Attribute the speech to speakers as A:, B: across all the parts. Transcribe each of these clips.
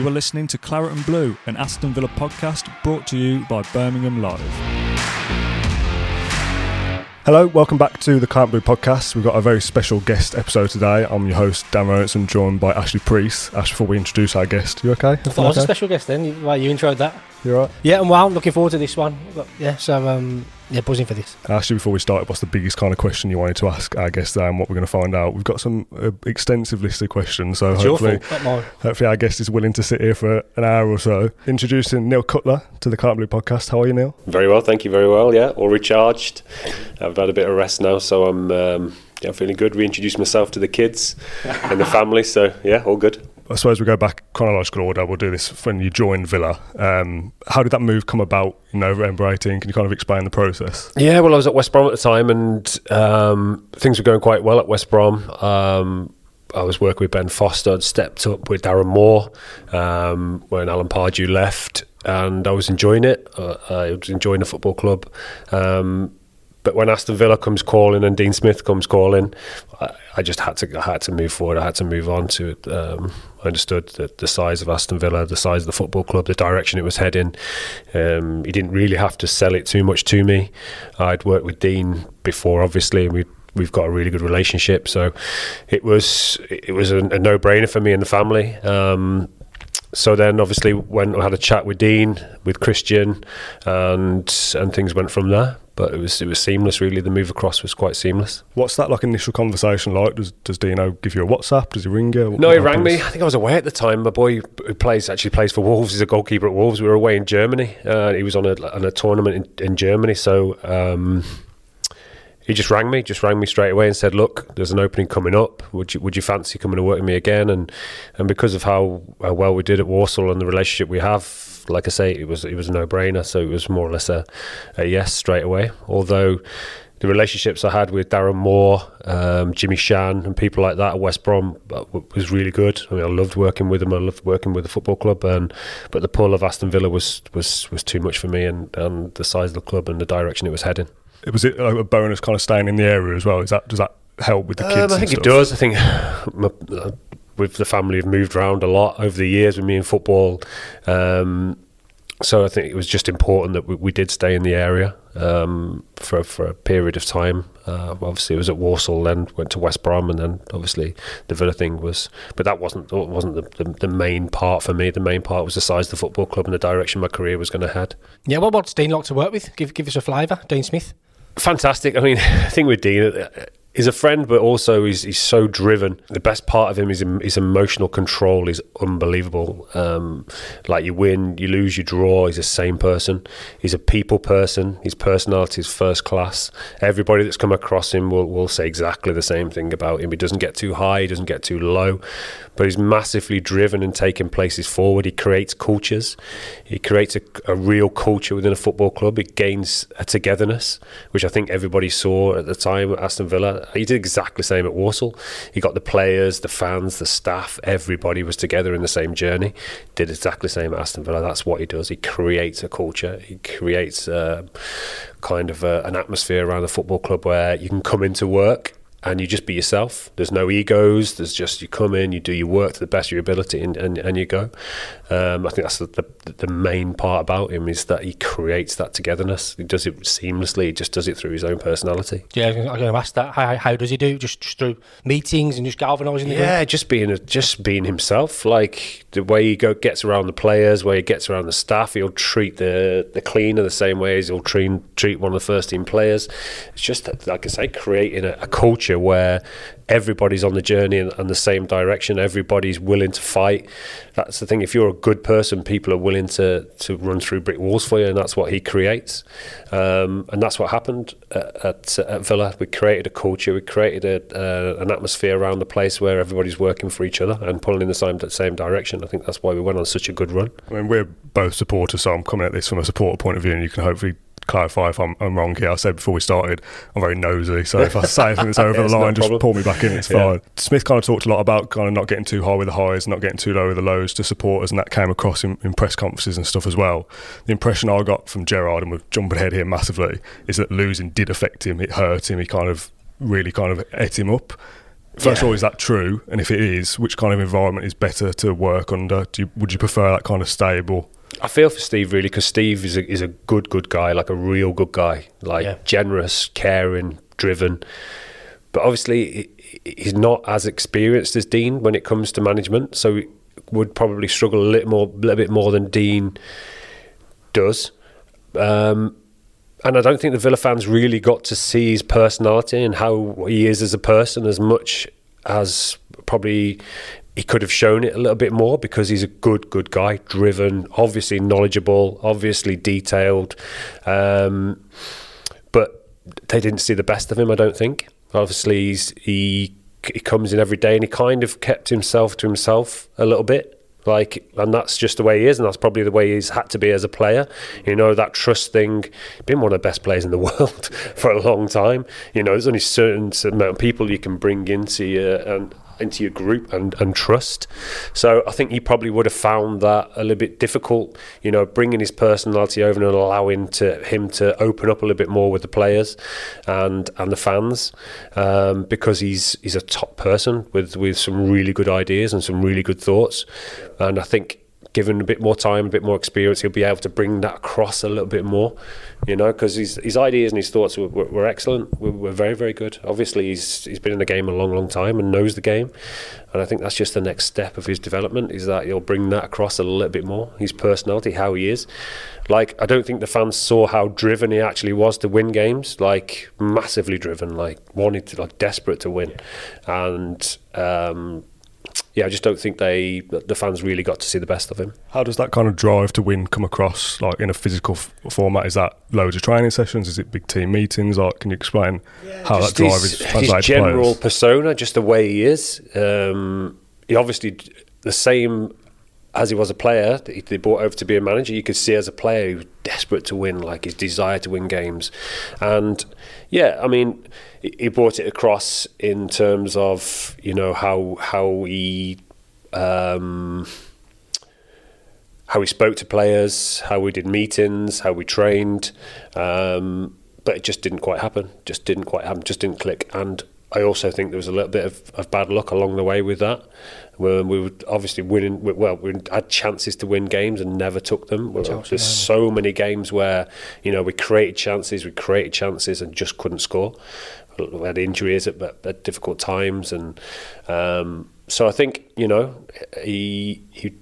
A: You are listening to Claret and Blue, an Aston Villa podcast brought to you by Birmingham Live.
B: Hello, welcome back to the Claret and Blue podcast. We've got a very special guest episode today. I'm your host, Dan Rolinson, joined by Ashley Preece. Ash, before we introduce our guest, you okay?
C: I thought I was a special guest then. You- Right, you introed that.
B: You alright?
C: Yeah, and well, I'm looking forward to this one. But, yeah, so um, yeah, buzzing for this.
B: Ashley, before we started what's the biggest kind of question you wanted to ask our guest today and what we're going to find out? We've got some uh, extensive list of questions, so
C: It's
B: hopefully,
C: fault, not mine.
B: hopefully our guest is willing to sit here for an hour or so. Introducing Neil Cutler to the Claret Blue podcast. How are you, Neil?
D: Very well, thank you very well. Yeah, all recharged. I've had a bit of rest now, so I'm um, yeah feeling good. Reintroduced myself to the kids and the family, so yeah, all good.
B: I suppose we go back chronological order. We'll do this when you joined Villa. Um, how did that move come about in November 18? Can you kind of explain the process?
D: Yeah, well, I was at West Brom at the time, and um, things were going quite well at West Brom. Um, I was working with Ben Foster. I'd stepped up with Darren Moore um, when Alan Pardew left, and I was enjoying it. Uh, I was enjoying the football club. Um, but when Aston Villa comes calling and Dean Smith comes calling, I, I just had to I had to move forward. I had to move on to it. Um, I understood the, the size of Aston Villa, the size of the football club, the direction it was heading. Um, he didn't really have to sell it too much to me. I'd worked with Dean before, obviously, and we we've got a really good relationship. So it was it was a, a no brainer for me and the family. Um, so then obviously when I had a chat with Dean, with Christian, and and things went from there. But it was it was seamless. Really, the move across was quite seamless.
B: What's that like initial conversation like? Does Does Dino give you a WhatsApp? Does he ring you?
D: No,
B: What
D: he rang me. I think I was away at the time. My boy who plays actually plays for Wolves. He's a goalkeeper at Wolves. We were away in Germany. Uh, he was on a on a tournament in, in Germany. So um, he just rang me, just rang me straight away and said, "Look, there's an opening coming up. Would you would you fancy coming to work with me again?" And and because of how, how well we did at Walsall and the relationship we have, like I say, it was it was a no brainer. So it was more or less a, a yes straight away. Although the relationships I had with Darren Moore, um, Jimmy Shan, and people like that at West Brom uh, was really good. I mean, I loved working with them. I loved working with the football club, and but the pull of Aston Villa was was was too much for me, and, and the size of the club and the direction it was heading.
B: Was it like a bonus kind of staying in the area as well? Is that Does that help with the kids?
D: Um, I think it does. I think my- uh, with the family have moved around a lot over the years with me in football. Um, so I think it was just important that we, we did stay in the area um, for for a period of time. Uh, obviously, it was at Walsall, then went to West Brom, and then obviously the Villa thing was. But that wasn't wasn't the, the, the main part for me. The main part was the size of the football club and the direction my career was going to head.
C: Yeah, well, what's Dean like to work with? Give give us a flavour, Dean Smith.
D: fantastic. I mean, I think with Dean, uh, he's a friend, but also he's he's so driven. The best part of him is his emotional control is unbelievable. Um, like you win, you lose, you draw. He's the same person. He's a people person. His personality is first class. Everybody that's come across him will will say exactly the same thing about him. He doesn't get too high, he doesn't get too low, but he's massively driven and taking places forward. He creates cultures. He creates a, a real culture within a football club. It gains a togetherness, which I think everybody saw at the time at Aston Villa. He did exactly the same at Walsall. He got the players, the fans, the staff, everybody was together in the same journey. Did exactly the same at Aston Villa. That's what he does. He creates a culture. He creates uh, kind of a, an atmosphere around the football club where you can come into work and you just be yourself. There's no egos. There's just you come in, you do your work to the best of your ability, and, and, and you go. Um, I think that's the, the the main part about him is that he creates that togetherness. He does it seamlessly. He just does it through his own personality.
C: Yeah, I'm going to ask that. How, how does he do? Just, just through meetings and just galvanising the
D: Yeah,
C: group?
D: just being a, just being himself. Like the way he go gets around the players, where he gets around the staff. He'll treat the the cleaner the same way as he'll treat treat one of the first team players. It's just like I say, creating a, a culture where everybody's on the journey and, in the same direction. Everybody's willing to fight. That's the thing. If you're a good person, people are willing to to run through brick walls for you, and that's what he creates. Um, and that's what happened at, at, at Villa. We created a culture. We created a, uh, an atmosphere around the place where everybody's working for each other and pulling in the same same direction. I think that's why we went on such a good run.
B: I mean, we're both supporters, so I'm coming at this from a supporter point of view, and you can hopefully clarify if I'm, I'm wrong here. I said before we started, I'm very nosy, so if I say anything that's over
D: It's
B: the
D: no
B: line, just pull me back in. It's
D: Yeah.
B: fine. Smith kind of talked a lot about kind of not getting too high with the highs, not getting too low with the lows to supporters, and that came across in, in press conferences and stuff as well. The impression I got from Gerrard, and we're jumping ahead here massively, is that losing did affect him. It hurt him. He kind of really kind of ate him up. First
C: Yeah.
B: of all, is that true? And if it is, which kind of environment is better to work under? Do you, would you prefer that kind of stable?
D: I feel for Steve really because Steve is a, is a good, good guy, like a real good guy, like
C: Yeah.
D: generous, caring, driven. But obviously, he's not as experienced as Dean when it comes to management, so he would probably struggle a little more, little bit more than Dean does. Um, and I don't think the Villa fans really got to see his personality and how he is as a person as much as probably he could have shown it a little bit more because he's a good, good guy, driven, obviously knowledgeable, obviously detailed. Um, but they didn't see the best of him, I don't think. Obviously, he he comes in every day and he kind of kept himself to himself a little bit. Like, and that's just the way he is, and that's probably the way he's had to be as a player. You know, that trust thing. Been one of the best players in the world for a long time. You know, there's only certain amount of people you can bring into your and into your group and, and trust. So I think he probably would have found that a little bit difficult. You know, bringing his personality over and allowing to him to open up a little bit more with the players and and the fans, um, because he's he's a top person with with some really good ideas and some really good thoughts, and I think. Given a bit more time, a bit more experience, he'll be able to bring that across a little bit more, you know, because his, his ideas and his thoughts were, were, were excellent, were, were very, very good. Obviously, he's he's been in the game a long, long time and knows the game, and I think that's just the next step of his development is that he'll bring that across a little bit more, his personality, how he is. Like, I don't think the fans saw how driven he actually was to win games, like massively driven, like wanted to, like desperate to win, and. Um, yeah, I just don't think they the fans really got to see the best of him.
B: How does that kind of drive to win come across, like in a physical f- format? Is that loads of training sessions? Is it big team meetings? Like, can you explain how that
D: Just
B: drive
D: his,
B: is
D: his
B: translated to
D: general
B: players?
D: persona, just the way he is. Um, he obviously the same as he was a player. that he- They brought over to be a manager. You could see as a player he was desperate to win, like his desire to win games. And yeah, I mean, he he brought it across in terms of you know how how he. Um, how we spoke to players, how we did meetings, how we trained, um, but it just didn't quite happen. Just didn't quite happen. Just didn't click. And I also think there was a little bit of, of bad luck along the way with that. When we were obviously winning, well, we had chances to win games and never took them.
C: Chelsea,
D: There's so many games where you know we created chances, we created chances and just couldn't score. We had injuries at, at, at difficult times, and um, so I think you know he he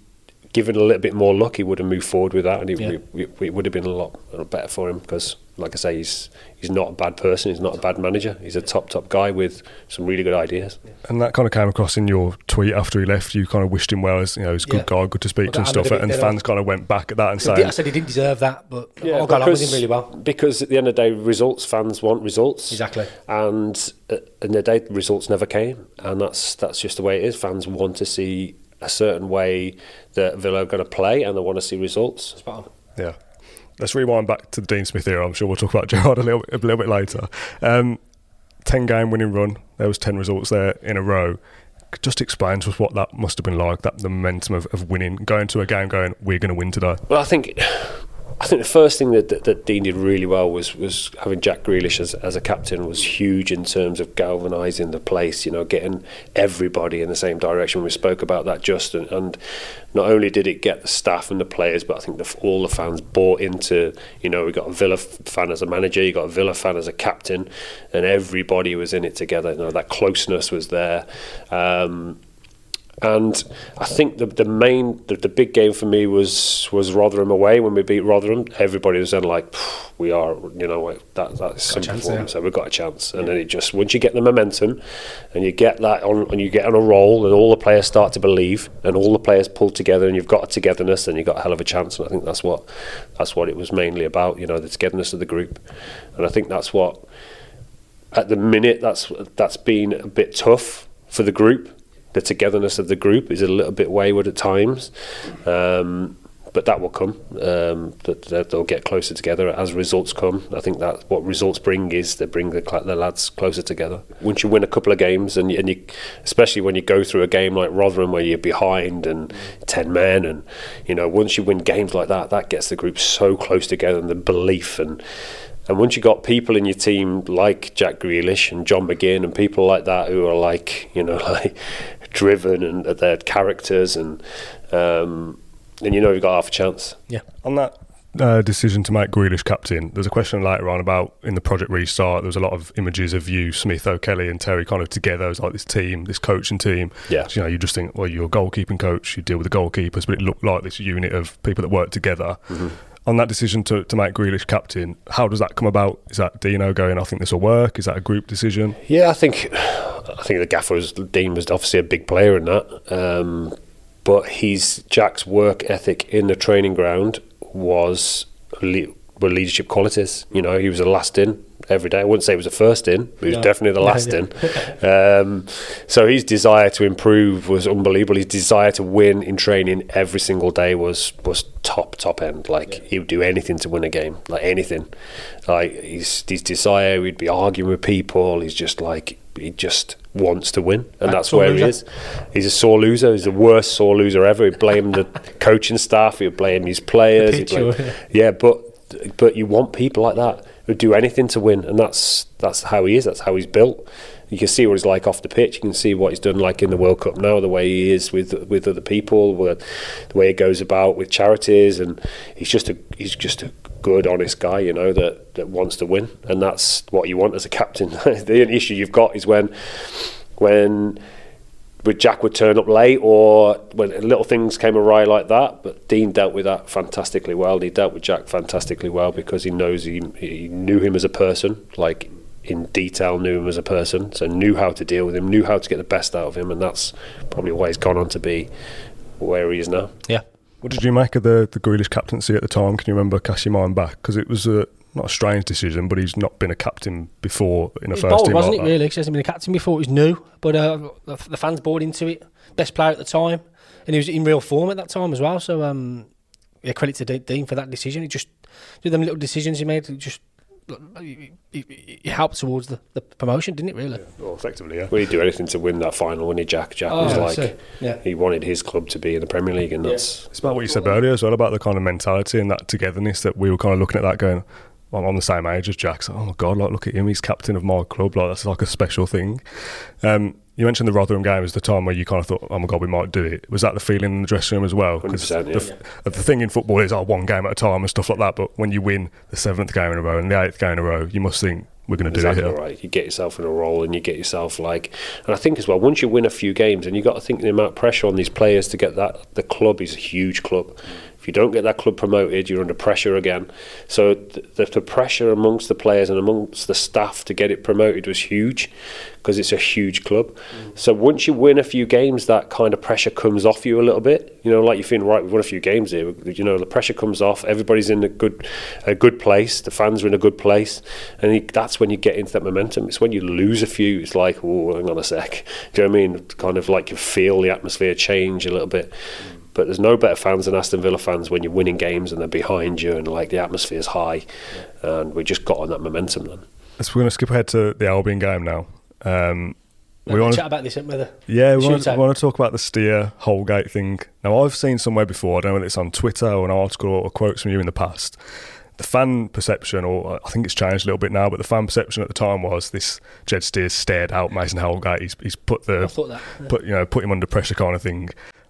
D: given a little bit more luck, he would have moved forward with that, and it,
C: Yeah.
D: it, it would have been a lot, a lot better for him because, like I say, he's he's not a bad person, he's not a bad manager, he's a top top guy with some really good ideas.
B: And that kind of came across in your tweet after he left. You kind of wished him well as you know, he's a good
C: Yeah.
B: guy, good to speak to and stuff.
C: I'm a bit
B: And
C: bitter.
B: fans kind of went back at that and
C: I did-
B: saying,
C: I said he didn't deserve that, but yeah, I got along with him really well.
D: Because at the end of the day, results fans want results.
C: Exactly.
D: And uh, at the end of the day, results never came, and that's that's just the way it is. Fans want to see a certain way that Villa are going to play, and they want to see results.
C: Spot on.
B: Yeah. Let's rewind back to the Dean Smith era. I'm sure we'll talk about Gerrard a little, a little bit later. Um, 10 game winning run. There was 10 results there in a row. Just explain to us what that must have been like, that the momentum of, of winning, going to a game going, we're going to win today.
D: Well, I think I think the first thing that, that, that Dean did really well was was having Jack Grealish as, as a captain was huge in terms of galvanising the place. You know, getting everybody in the same direction. We spoke about that just, and, and not only did it get the staff and the players, but I think the, all the fans bought into. You know, we got a Villa fan as a manager, you got a Villa fan as a captain, and everybody was in it together. You know, that closeness was there. Um, and I think the the main the, the big game for me was was Rotherham away when we beat Rotherham. Everybody was then like, we are you know that that's some
C: chance,
D: performance,
C: yeah.
D: so we've got a chance. And then it just once you get the momentum, and you get that on and you get on a roll, and all the players start to believe, and all the players pull together, and you've got a togetherness, and you've got a hell of a chance. And I think that's what that's what it was mainly about. You know, the togetherness of the group, and I think that's what at the minute that's that's been a bit tough for the group. The togetherness of the group is a little bit wayward at times, um, but that will come. Um, that, that they'll get closer together as results come. I think that what results bring is they bring the, the lads closer together. Once you win a couple of games, and, and you, especially when you go through a game like Rotherham where you're behind and ten men, and you know once you win games like that, that gets the group so close together and the belief and And once you got people in your team like Jack Grealish and John McGinn and people like that who are like, you know, like driven and their characters and um, then you know you've got half a chance.
C: Yeah.
B: On that uh, decision to make Grealish captain, there's a question later on about in the project restart. There was a lot of images of you, Smith, O'Kelly, and Terry kind of together as like this team, this coaching team.
D: Yeah.
B: So, you know, you just think, well, you're a goalkeeping coach, you deal with the goalkeepers, but it looked like this unit of people that work together. On that decision to, to make Grealish captain, how does that come about? Is that Dino going, I think this will work? Is that a group decision?
D: Yeah, I think I think the gaffer was Dean was obviously a big player in that. Um, but he's Jack's work ethic in the training ground was were leadership qualities. You know, he was the last in every day. I wouldn't say he was the first in, but he was
C: No.
D: definitely the
C: Yeah,
D: last
C: yeah.
D: in. Um, so his desire to improve was unbelievable. His desire to win in training every single day was was top top end. Like he would do anything to win a game, like anything. Like his his desire, he'd be arguing with people. He's just like he just wants to win, and that's where he is. He's a sore loser. He's the worst sore loser ever. He'd blame the coaching staff. He'd blame his players. yeah, but but you want people like that who do anything to win, and that's that's how he is. That's how he's built. You can see what he's like off the pitch. You can see what he's done, like in the World Cup now, the way he is with with other people, the way he goes about with charities, and he's just a he's just a good, honest guy, you know, that that wants to win, and that's what you want as a captain. the only issue you've got is when when with Jack would turn up late or when little things came awry like that. But Dean dealt with that fantastically well. He dealt with Jack fantastically well because he knows he, he knew him as a person, like in detail knew him as a person, so knew how to deal with him, knew how to get the best out of him, and that's probably why he's gone on to be where he is now.
C: Yeah.
B: What did you make of the, the Grealish captaincy at the time? Can you remember cast your mind back? Because it was a, not a strange decision, but he's not been a captain before in a first
C: bold,
B: team.
C: wasn't
B: like
C: it,
B: that.
C: really? 'Cause He hasn't been a captain before. It was new, but uh, the, the fans bought into it. Best player at the time. And he was in real form at that time as well. So, um, yeah, credit to De- Dean for that decision. He just, did them little decisions he made, it just it, it, it helped towards the, the promotion, didn't it, really?
B: Well, effectively, yeah.
D: Well, he'd do anything to win that final, wouldn't he, Jack? Jack
C: Oh,
D: was
C: yeah,
D: like,
C: so, yeah.
D: he wanted his club to be in the Premier League, and that's
B: It's about what you said earlier as well about the kind of mentality and that togetherness that we were kind of looking at that going, I'm on the same age as Jack. So, oh my God, like, look at him. He's captain of my club. Like, that's like a special thing. Um, you mentioned the Rotherham game as the time where you kind of thought, oh my God, we might do it. Was that the feeling in the dressing room as well?
D: 100%,
B: the,
D: yeah.
B: the thing in football is, oh, one game at a time and stuff like that. But when you win the seventh game in a row and the eighth game in a row, you must think, we're going to do
D: exactly
B: it here.
D: right. You get yourself in a role, and you get yourself like, and I think as well. Once you win a few games, and you have got to think the amount of pressure on these players to get that. The club is a huge club. If you don't get that club promoted, you're under pressure again. So the, the pressure amongst the players and amongst the staff to get it promoted was huge because it's a huge club. Mm. So once you win a few games, that kind of pressure comes off you a little bit. You know, like you're feeling right. We've won a few games here. You know, the pressure comes off. Everybody's in a good, a good place. The fans are in a good place, and you, that's when you get into that momentum. It's when you lose a few. It's like, oh, hang on a sec. Do you know what I mean? Kind of like you feel the atmosphere change a little bit. Mm. But there's no better fans than Aston Villa fans when you're winning games and they're behind you and like the atmosphere's high, and we just got on that momentum then.
B: So we're going to skip ahead to the Albion game now. Um, we
C: We'll
B: want
C: chat about this, haven't we?
B: Yeah, we want,
C: Shootout.
B: we want to talk about the Steer Holgate thing. Now, I've seen somewhere before, I don't know whether it's on Twitter or an article or quotes from you in the past. The fan perception, or I think it's changed a little bit now, but the fan perception at the time was this Jed Steers stared out Mason Holgate. He's, he's put the
C: I thought that. yeah.
B: put you know put him under pressure kind of thing.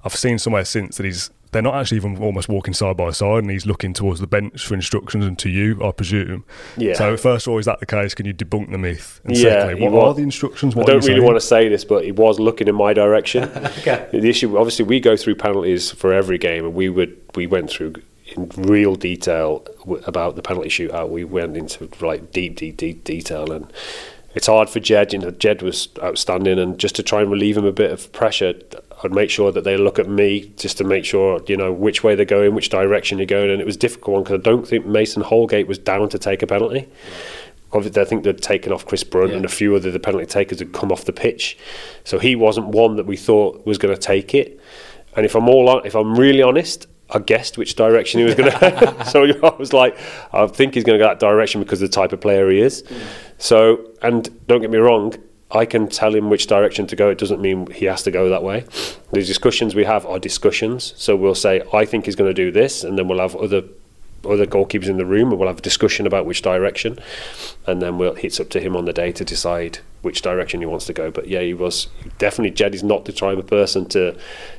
B: I've seen somewhere since that he's they're not actually even almost walking side by side, and he's looking towards the bench for instructions and to you, I presume.
D: Yeah.
B: So first of all, is that the case? Can you debunk the myth? And
D: Yeah,
B: secondly, what
D: wa-
B: are the instructions?
D: I
B: What are
D: don't really
B: saying?
D: want to say this, but he was looking in my direction.
C: Okay.
D: The issue, obviously, we go through penalties for every game, and we would we went through in real detail about the penalty shootout. We went into like deep, deep, deep detail, and it's hard for Jed. You know, Jed was outstanding, and just to try and relieve him a bit of pressure, I'd make sure that they look at me just to make sure you know which way they're going, which direction you're going, and it was a difficult one because I don't think Mason Holgate was down to take a penalty. Obviously, I think they'd taken off Chris Brunt and a few other the penalty takers had come off the pitch, so he wasn't one that we thought was going to take it. And if I'm all on, if I'm really honest, I guessed which direction he was going to. so I was like, I think he's going to go that direction because of the type of player he is. Mm. So, and don't get me wrong, I can tell him which direction to go. It doesn't mean he has to go that way. The discussions we have are discussions. So we'll say, I think he's going to do this, and then we'll have other other goalkeepers in the room, and we'll have a discussion about which direction, and then we'll it's up to him on the day to decide which direction he wants to go. But yeah, he was definitely Jed is not the type of person to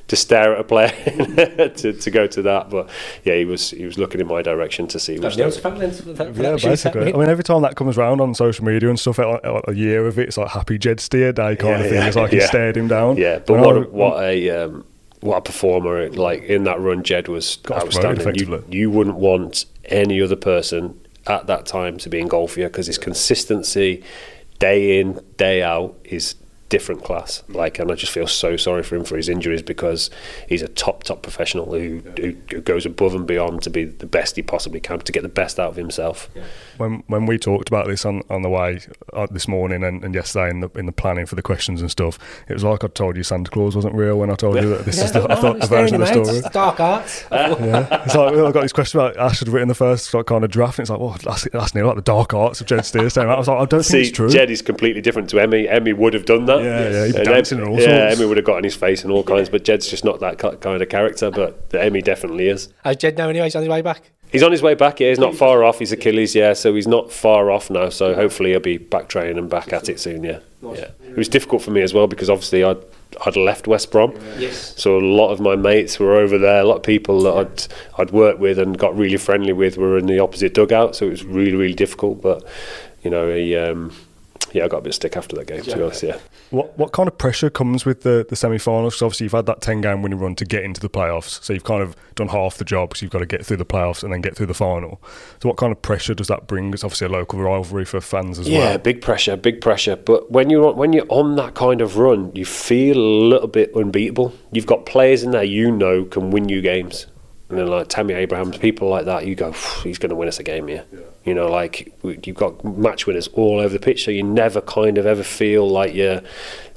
D: to stare at a player to, to go to that. But yeah, he was he was looking in my direction to see which.
C: Neil's
D: direction.
C: fan then that-
B: Yeah, basically.
C: technique.
B: I mean, every time that comes around on social media and stuff, like, like a year of it, it's like Happy Jed Steer Day kind
D: Yeah,
B: of thing.
D: yeah,
B: it's like he stared him down.
D: Yeah, but what
B: I-
D: a, what a um, what a performer! Like in that run, Jed was
B: Got
D: outstanding. You, you wouldn't want any other person at that time to be engulf you because his consistency, day in day out, is different class. Like, and I just feel so sorry for him for his injuries because he's a top top professional who, who, who goes above and beyond to be the best he possibly can to get the best out of himself.
B: when when we talked about this on, on the way uh, this morning and, and yesterday in the in the planning for the questions and stuff, it was like I told you Santa Claus wasn't real when I told you that this is the, I thought the version of the story.
C: Dark arts.
B: Yeah, it's like I got this question about Ash had written the first like, kind of draft, and it's like, well, that's that's near like the dark arts of Jed Steers. I was like, I don't think
D: See,
B: it's true.
D: Jed is completely different to Emi. Emi would have done that.
B: Yeah, yeah, he'd be dancing
D: Em-
B: and all
D: Yeah,
B: sorts.
D: Emi would have got in his face and all kinds, but Jed's just not that kind of character. But Emi definitely is.
C: How's Jed now anyway? He's on his way back.
D: He's on his way back. Yeah, he's not far off. He's Achilles. Yeah, so he's not far off now. So hopefully he'll be back training and back at it soon. Yeah, yeah. It was difficult for me as well because obviously I'd I'd left West Brom.
C: Yes.
D: So a lot of my mates were over there. A lot of people that I'd I'd worked with and got really friendly with were in the opposite dugout. So it was really really difficult. But you know, he, um, yeah, I got a bit of stick after that game. To be honest, yeah.
B: What what kind of pressure comes with the, the semi finals? Because obviously you've had that ten game winning run to get into the playoffs, so you've kind of done half the job because you've got to get through the playoffs and then get through the final. So what kind of pressure does that bring? It's obviously a local rivalry for fans as
D: Yeah,
B: well.
D: Yeah, big pressure, big pressure. But when you're on, when you're on that kind of run, you feel a little bit unbeatable. You've got players in there you know can win you games. And then like Tammy Abrahams, people like that, you go, he's going to win us a game here. You know, like you've got match winners all over the pitch, so you never kind of ever feel like you're.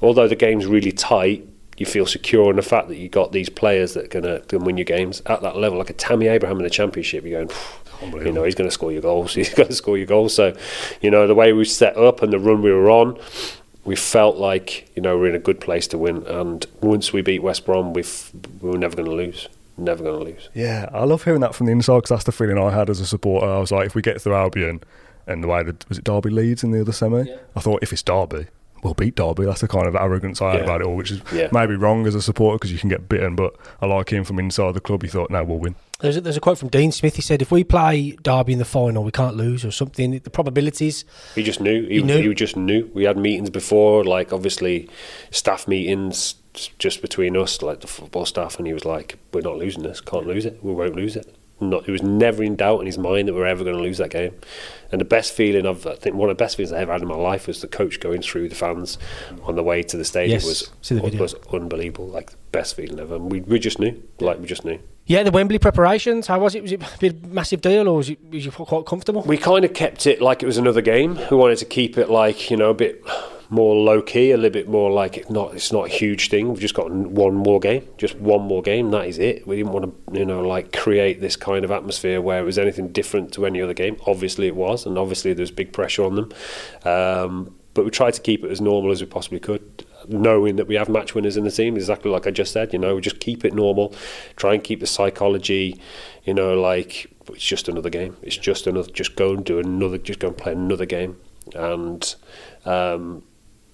D: Although the game's really tight, you feel secure in the fact that you got these players that are going to win your games at that level. Like a Tammy Abraham in the Championship, you're going, you know, he's going to score your goals. He's going to score your goals. So, you know, the way we set up and the run we were on, we felt like you know we're in a good place to win. And once we beat West Brom, we've, we were never going to lose. Never going to lose.
B: Yeah, I love hearing that from the inside because that's the feeling I had as a supporter. I was like, if we get through Albion and the way that was it Derby Leeds in the other semi, I thought if it's Derby, we'll beat Derby. That's the kind of arrogance I had
D: Yeah.
B: about it all, which is
D: Yeah.
B: maybe wrong as a supporter because you can get bitten. But I like him from inside the club. He thought, no, we'll win.
C: There's a, there's a quote from Dean Smith. He said, "If we play Derby in the final, we can't lose, or something. The probabilities."
D: He just knew. He,
C: He knew.
D: he just knew. We had meetings before, like obviously staff meetings just between us, like the football staff, and he was like, "We're not losing this. Can't lose it. We won't lose it." Not. It was never in doubt in his mind that we're ever going to lose that game. And the best feeling of, I think, one of the best feelings I ever had in my life was the coach going through the fans on the way to the stadium
C: Yes,
D: was
C: the
D: was unbelievable. Like the best feeling ever. And we we just knew. Like we just knew.
C: Yeah, the Wembley preparations. How was it? Was it a massive deal, or was, it, was you quite comfortable?
D: We kind of kept it like it was another game. We wanted to keep it like you know a bit more low key, a little bit more like it's not it's not a huge thing. We've just got one more game, just one more game. That is it. We didn't want to you know like create this kind of atmosphere where it was anything different to any other game. Obviously it was, and obviously there's big pressure on them. Um, but we tried to keep it as normal as we possibly could. Knowing that we have match winners in the team, exactly like I just said, you know, we just keep it normal, try and keep the psychology, you know, like it's just another game. It's just another, just go and do another, just go and play another game. And um,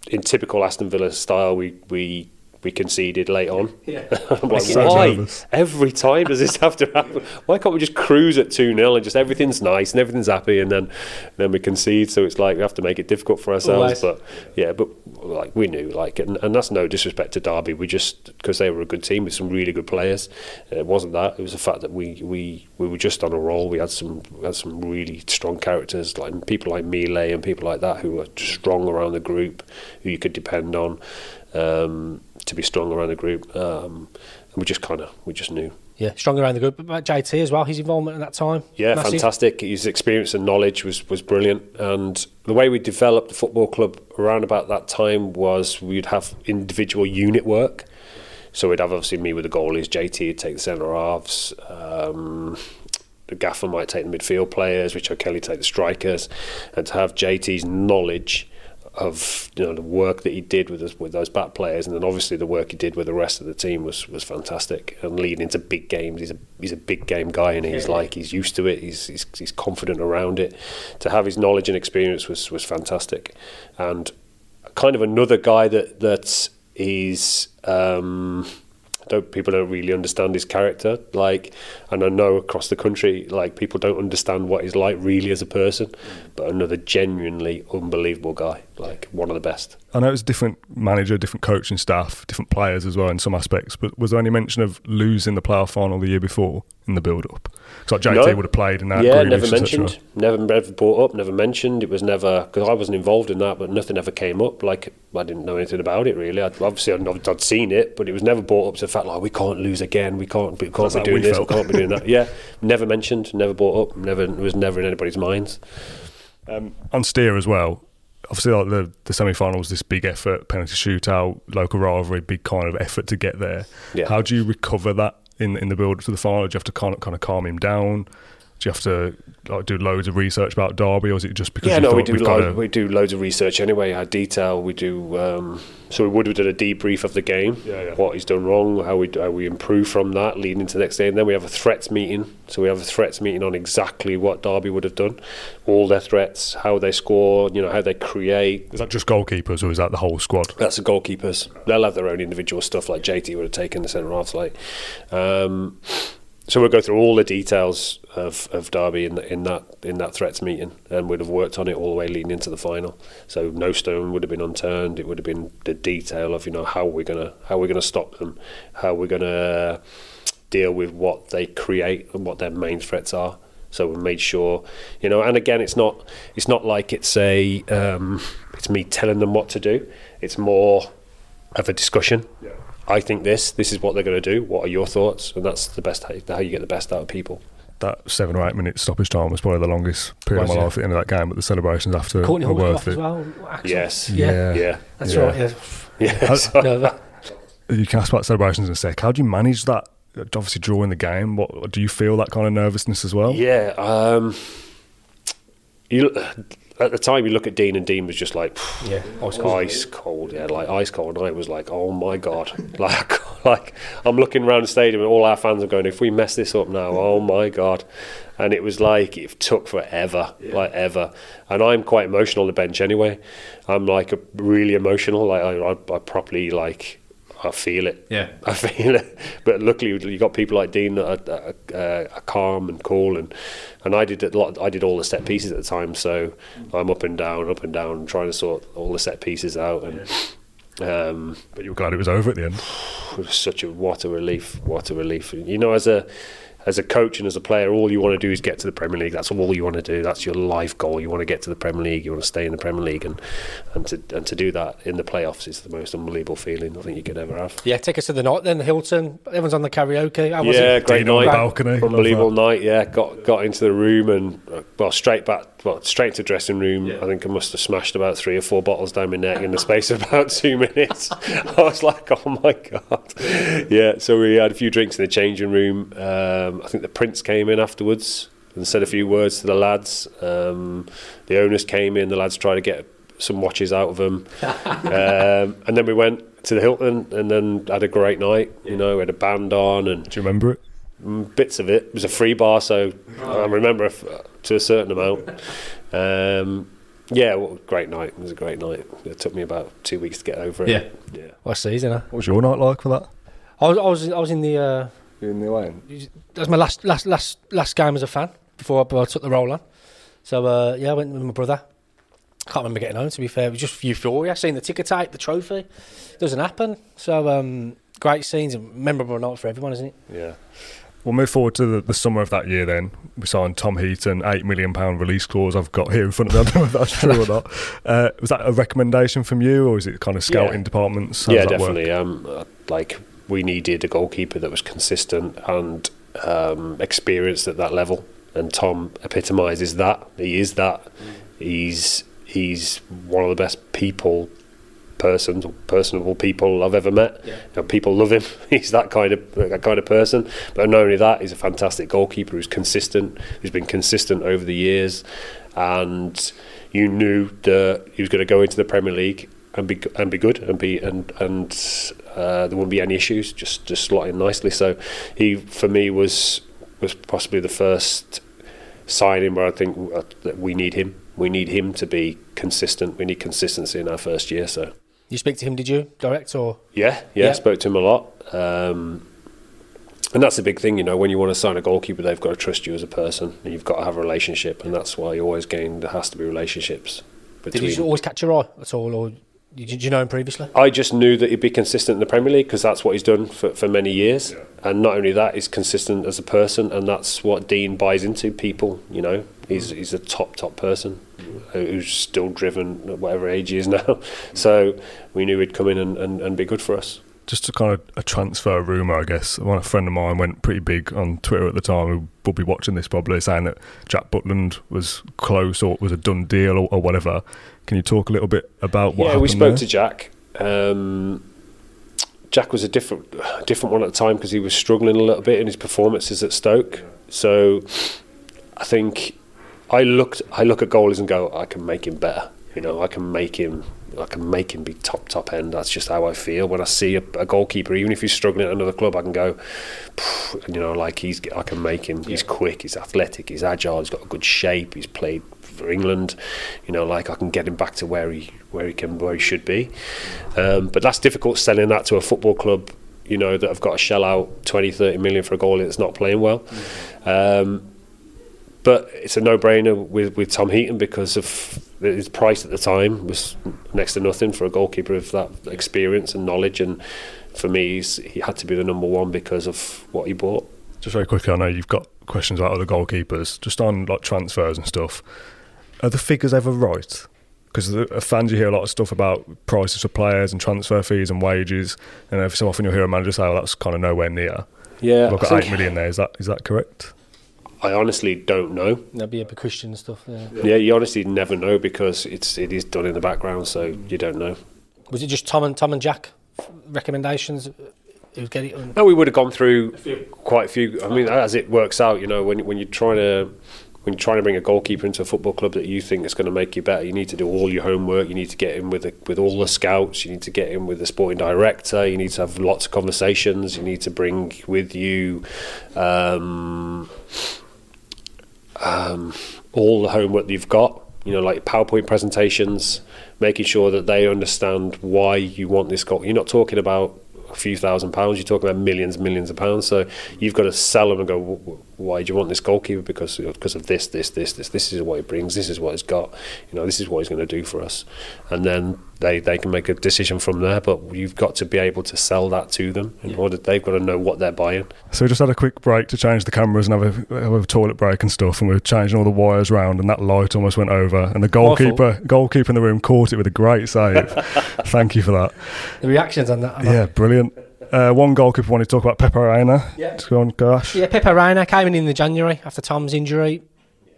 D: in typical Aston Villa style, we we we conceded late on.
C: Yeah.
D: I'm like, why?
B: nervous.
D: Every time does this have to happen? Why can't we just cruise at 2 0 and just everything's nice and everything's happy and then then we concede? So it's like we have to make it difficult for ourselves.
C: Always.
D: But yeah, but like we knew, like, and, and that's no disrespect to Derby. We just, because they were a good team with some really good players, it wasn't that. It was the fact that we, we, we were just on a roll. We had some we had some really strong characters, like people like Mealy and people like that who were strong around the group, who you could depend on. Um, to be strong around the group, um, and we just kind of we just knew.
C: Yeah, strong around the group. But JT as well, his involvement at that time.
D: Yeah,
C: Massive.
D: fantastic. His experience and knowledge was, was brilliant. And the way we developed the football club around about that time was we'd have individual unit work. So we'd have obviously me with the goalies, JT would take the centre halves, um, the gaffer might take the midfield players, Rich Kelly take the strikers, and to have JT's knowledge of you know the work that he did with us, with those back players, and then obviously the work he did with the rest of the team was was fantastic. And leading into big games, he's a he's a big game guy, and he's like he's used to it. He's, he's he's confident around it. To have his knowledge and experience was was fantastic, and kind of another guy that that is. Um, don't people don't really understand his character like and I know across the country like people don't understand what he's like really as a person but another genuinely unbelievable guy like one of the best
B: I know it's a different manager, different coaching staff, different players as well in some aspects. But was there any mention of losing the playoff final the year before in the build-up? Because like JT
D: No.
B: would have played in that.
D: yeah
B: Grealish,
D: never mentioned never never brought up never mentioned it was never because I wasn't involved in that but nothing ever came up like I didn't know anything about it really I'd, obviously I'd, I'd seen it but it was never brought up to the fact like we can't lose again we can't we can't
B: That's
D: be doing this we can't be doing that yeah never mentioned never brought up never it was never in anybody's minds
B: Um, on steer as well. Obviously, like the the semi final was this big effort, penalty shootout, local rivalry, big kind of effort to get there.
D: Yeah.
B: How do you recover that in in the build to the final? Do you have to kind of kind of calm him down? Do you have to like do loads of research about Derby, or is it just because
D: yeah, no, we do lo-
B: to-
D: we do loads of research anyway. Our detail, we do. Um, so we would have done a debrief of the game,
B: Yeah, yeah.
D: what he's done wrong, how we how we improve from that, leading into the next day, and then we have a threats meeting. So we have a threats meeting on exactly what Derby would have done, all their threats, how they score, you know, how they create.
B: Is that just goalkeepers, or is that the whole squad?
D: That's the goalkeepers. They'll have their own individual stuff, like JT would have taken the centre half. Like, um, so we'll go through all the details of, of Derby in, in that in that threats meeting, and we'd have worked on it all the way leading into the final. So no stone would have been unturned. It would have been the detail of you know how we're gonna how we're gonna stop them, how we're gonna deal with what they create and what their main threats are. So we made sure, you know, and again, it's not it's not like it's a um, it's me telling them what to do. It's more of a discussion. I think this. This is what they're going to do. What are your thoughts? And that's the best how how you get the best out of people.
B: That seven or eight minute stoppage time was probably the longest period of my
C: it?
B: life at the end of that game, but the celebrations after
C: Courtney
B: were
C: Hawke
B: worth it.
C: as well.
D: Yes.
C: Yeah.
D: Yeah.
C: That's
B: Yeah.
C: right. Yeah.
D: Yeah. So-
C: No, that,
B: You can ask about celebrations in a sec. How do you manage that? Obviously, drawing the game. What do you feel that kind of nervousness as well?
D: Yeah. Um, you at the time you look at Dean and Dean was just like
C: yeah.
D: ice cold. ice cold. Yeah, like ice cold. And I was like, oh my god, like like I'm looking around the stadium and all our fans are going, if we mess this up now, oh my god. And it was like it took forever, like ever. And I'm quite emotional on the bench anyway. I'm like a, really emotional. Like I, I, I properly like. I feel it.
E: Yeah.
D: I feel it. But luckily, you got people like Dean that are, are, uh, are calm and cool, and and I did a lot. I did all the set pieces at the time, so I'm up and down, up and down, trying to sort all the set pieces out, and um,
B: But you were glad it was over at the end.
D: it was such a what a relief, what a relief. You know, as a as a coach and as a player, all you want to do is get to the Premier League. That's all you want to do. That's your life goal. You want to get to the Premier League. You want to stay in the Premier League, and and to and to do that in the playoffs is the most unbelievable feeling I think you could ever have.
C: yeah. Take us to the night then. The Hilton. Everyone's on the karaoke. How was
D: yeah,
C: it?
D: great
B: Dean
D: night,
B: balcony,
D: unbelievable night. Yeah, got got into the room and uh, well, straight back, well, straight to the dressing room. I think I must have smashed about three or four bottles down my neck in the space of about two minutes. I was like, oh my god, yeah. So we had a few drinks in the changing room. Um, I think the Prince came in afterwards and said a few words to the lads. Um, the owners came in. The lads tried to get some watches out of them, um, and then we went to the Hilton and then had a great night. You know, we had a band on and
B: Do you remember it?
D: Mm, bits of it. It was a free bar, so I remember if, to a certain amount. Um, yeah, well, great night. It was a great night. It took me about two weeks to get over it.
E: Yeah.
D: yeah.
C: What season? Huh?
B: What was your night like for that?
C: I was. I was. I was in the. Uh,
B: In the lane.
C: that was my last last last last game as a fan before I, before I took the role on. So uh, yeah, I went with my brother. Can't remember getting home. To be fair, it was just euphoria. Seeing the ticker tape, the trophy, doesn't happen. So um, great scenes, and memorable night for everyone, isn't it?
D: Yeah.
B: We'll move forward to the, the summer of that year then. We signed Tom Heaton, £8 million release clause I've got here in front of me. I don't know if that's true or not. Uh, was that a recommendation from you or is it kind of scouting
D: Yeah.
B: departments? How
D: yeah, definitely. Um, uh, like we needed a goalkeeper that was consistent and um, experienced at that level, and Tom epitomises that. He is that. He's he's one of the best people persons personable people I've ever met.
C: Yeah.
D: You know, people love him. He's that kind of that kind of person. But not only that, he's a fantastic goalkeeper who's consistent. Who's been consistent over the years, and you knew that he was going to go into the Premier League and be and be good and be and and uh, there wouldn't be any issues. Just just slot in nicely. So he for me was was possibly the first signing where I think uh, that we need him. We need him to be consistent. We need consistency in our first year. So
C: You speak to him, did you, direct or?
D: yeah, yeah,
C: Yeah.
D: spoke to him a lot. Um, and that's the big thing, you know, when you want to sign a goalkeeper, they've got to trust you as a person, and you've got to have a relationship, and that's why you always gain. There has to be relationships
C: Did
D: between.
C: he always catch your eye at all, or did you know him previously?
D: I just knew that he'd be consistent in the Premier League because that's what he's done for, for many years. And not only that, he's consistent as a person, and that's what Dean buys into people. You know, he's he's a top top person who's still driven at whatever age he is now. So we knew he'd come in and, and, and be good for us.
B: Just a kind of a transfer rumour, I guess. One a friend of mine went pretty big on Twitter at the time, who will be watching this probably, saying that Jack Butland was close or was a done deal or, or whatever. Can you talk a little bit about what
D: yeah, we spoke
B: there?
D: to Jack. Um, Jack was a different different one at the time because he was struggling a little bit in his performances at Stoke. So I think I looked I look at goalies and go, I can make him better. You know, I can make him I can make him be top top end. That's just how I feel when I see a, a goalkeeper, even if he's struggling at another club. I can go, you know, like he's I can make him. He's quick, he's athletic, he's agile, he's got a good shape. He's played for England. You know, like I can get him back to where he where he can where he should be. Um, but that's difficult selling that to a football club. You know that have got to shell out 20, 30 million for a goalie that's not playing well. Um, but it's a no-brainer with, with Tom Heaton because of his price at the time was next to nothing for a goalkeeper of that experience and knowledge. And for me, he's, he had to be the number one because of what he bought.
B: Just very quickly, I know you've got questions about other goalkeepers, just on like transfers and stuff. Are the figures ever right? Because uh, fans, you hear a lot of stuff about prices for players and transfer fees and wages, and every so often you'll hear a manager say, "Well, that's kind of nowhere near."
D: Yeah,
B: Look
D: I
B: at
D: think-
B: eight million there. Is that is that correct?
D: I honestly don't know.
C: That'd be a Christian stuff. Yeah.
D: Yeah, you honestly never know because it's it is done in the background, so you don't know.
C: Was it just Tom and Tom and Jack recommendations? Who get it? on-
D: No, we would have gone through quite a few. I mean, as it works out, you know, when when you're trying to when you're trying to bring a goalkeeper into a football club that you think is going to make you better, you need to do all your homework. You need to get in with the, with all the scouts. You need to get in with the sporting director. You need to have lots of conversations. You need to bring with you. Um, um, all the homework that you've got, you know, like PowerPoint presentations, making sure that they understand why you want this goal. You're not talking about a few thousand pounds, you're talking about millions, millions of pounds. So you've got to sell them and go, "W- w- why do you want this goalkeeper? Because because of this, this, this, this. This is what he brings. This is what he's got. You know, this is what he's going to do for us. And then they, they can make a decision from there. But you've got to be able to sell that to them in order. They've got to know what they're buying.
B: So we just had a quick break to change the cameras and have a, have a toilet break and stuff, and we were changing all the wires round, and that light almost went over, and the goalkeeper goalkeeper in the room caught it with a great save. Thank you for that.
C: The reactions on that.
B: Yeah, brilliant. Uh, one goalkeeper wanted to talk about Pepe Reina.
C: Yeah.
B: Just go on, gosh.
C: Yeah, Pepe Reina came in in the January after Tom's injury.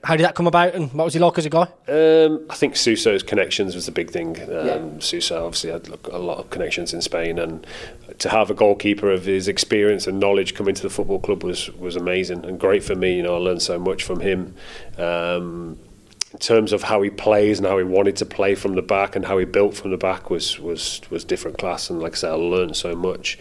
C: How did that come about, and what was he like as a guy?
D: Um, I think Suso's connections was the big thing. Um, Suso obviously had a lot of connections in Spain, and to have a goalkeeper of his experience and knowledge come into the football club was was amazing and great for me. You know, I learned so much from him. Um, in terms of how he plays and how he wanted to play from the back and how he built from the back was was was different class. And like I said, I learned so much.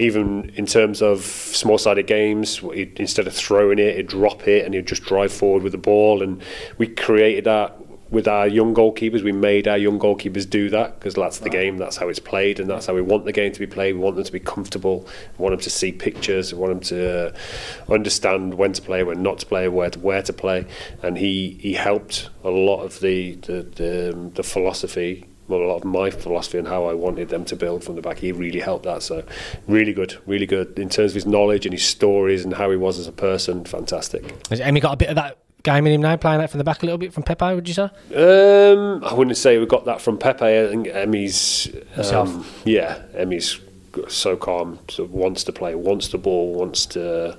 D: Even in terms of small-sided games, instead of throwing it, he'd drop it and he'd just drive forward with the ball. And we created that with our young goalkeepers. We made our young goalkeepers do that because that's the game. That's how it's played, and that's how we want the game to be played. We want them to be comfortable. We want them to see pictures. We want them to understand when to play, when not to play, where to, where to play. And he he helped a lot of the the the, um, the philosophy. Well, a lot of my philosophy and how I wanted them to build from the back. He really helped that. So, really good, really good in terms of his knowledge and his stories and how he was as a person. Fantastic.
C: Has Emi got a bit of that game in him now, playing that from the back a little bit from Pepe? Would you say?
D: Um, I wouldn't say we got that from Pepe. I think
C: Emi's,
D: um, yeah, Emi's so calm, so wants to play, wants the ball, wants to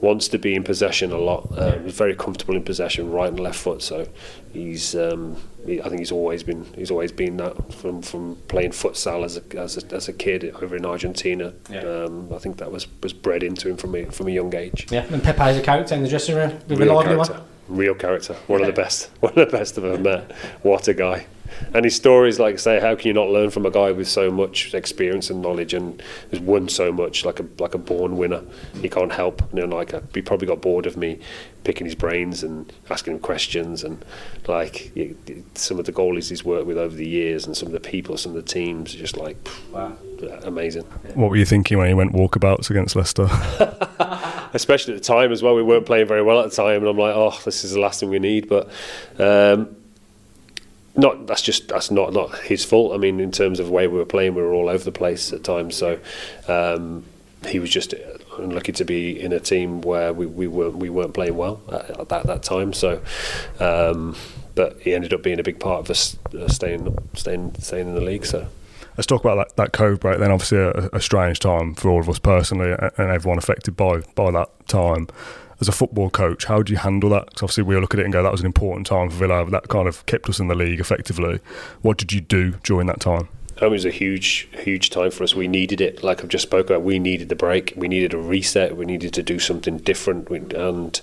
D: wants to be in possession a lot. Um, he's very comfortable in possession, right and left foot. So he's, um, he, I think he's always been he's always been that from, from playing futsal as a, as a as a kid over in Argentina.
C: Yeah.
D: Um, I think that was was bred into him from a, from a young age.
C: Yeah, and Pepe's a character in the dressing room. The
D: Real character.
C: one.
D: Real character. One of the best. One of the best I've ever met. What a guy. And his stories, like I say, how can you not learn from a guy with so much experience and knowledge and has won so much, like a like a born winner? He can't help. You know, like he probably got bored of me picking his brains and asking him questions and like y- y- some of the goalies he's worked with over the years and some of the people, some of the teams, just like
C: Wow.
D: amazing.
B: What were you thinking when you went walkabouts against Leicester?
D: especially at the time as well. We weren't playing very well at the time, and I'm like, oh, this is the last thing we need. But um, not that's just that's not not his fault. I mean, in terms of the way we were playing, we were all over the place at times. So um, he was just unlucky to be in a team where we, we weren't we weren't playing well at, at that time. So. Um, but he ended up being a big part of us uh, staying, staying, staying in the league. So
B: Let's talk about that, that COVID break. Then, obviously, a, a strange time for all of us personally, and everyone affected by by that time. As a football coach, how do you handle that? 'Cause obviously, we look at it and go, "That was an important time for Villa. That kind of kept us in the league effectively." What did you do during that time?
D: It was a huge, huge time for us. We needed it. Like I've just spoke about, we needed the break. We needed a reset. We needed to do something different. And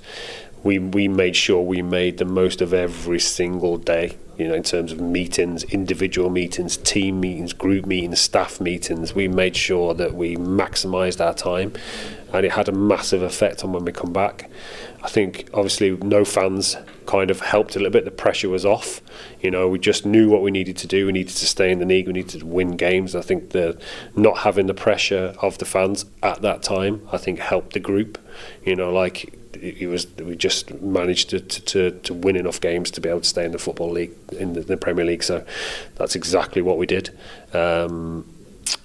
D: we we made sure we made the most of every single day. You know, in terms of meetings, individual meetings, team meetings, group meetings, staff meetings. We made sure that we maximised our time, and it had a massive effect on when we come back. I think obviously no fans kind of helped a little bit. The pressure was off. You know, we just knew what we needed to do. We needed to stay in the league. We needed to win games. I think the not having the pressure of the fans at that time, I think helped the group. You know, like it was we just managed to, to, to, to win enough games to be able to stay in the football league in the, the Premier League. So that's exactly what we did. Um,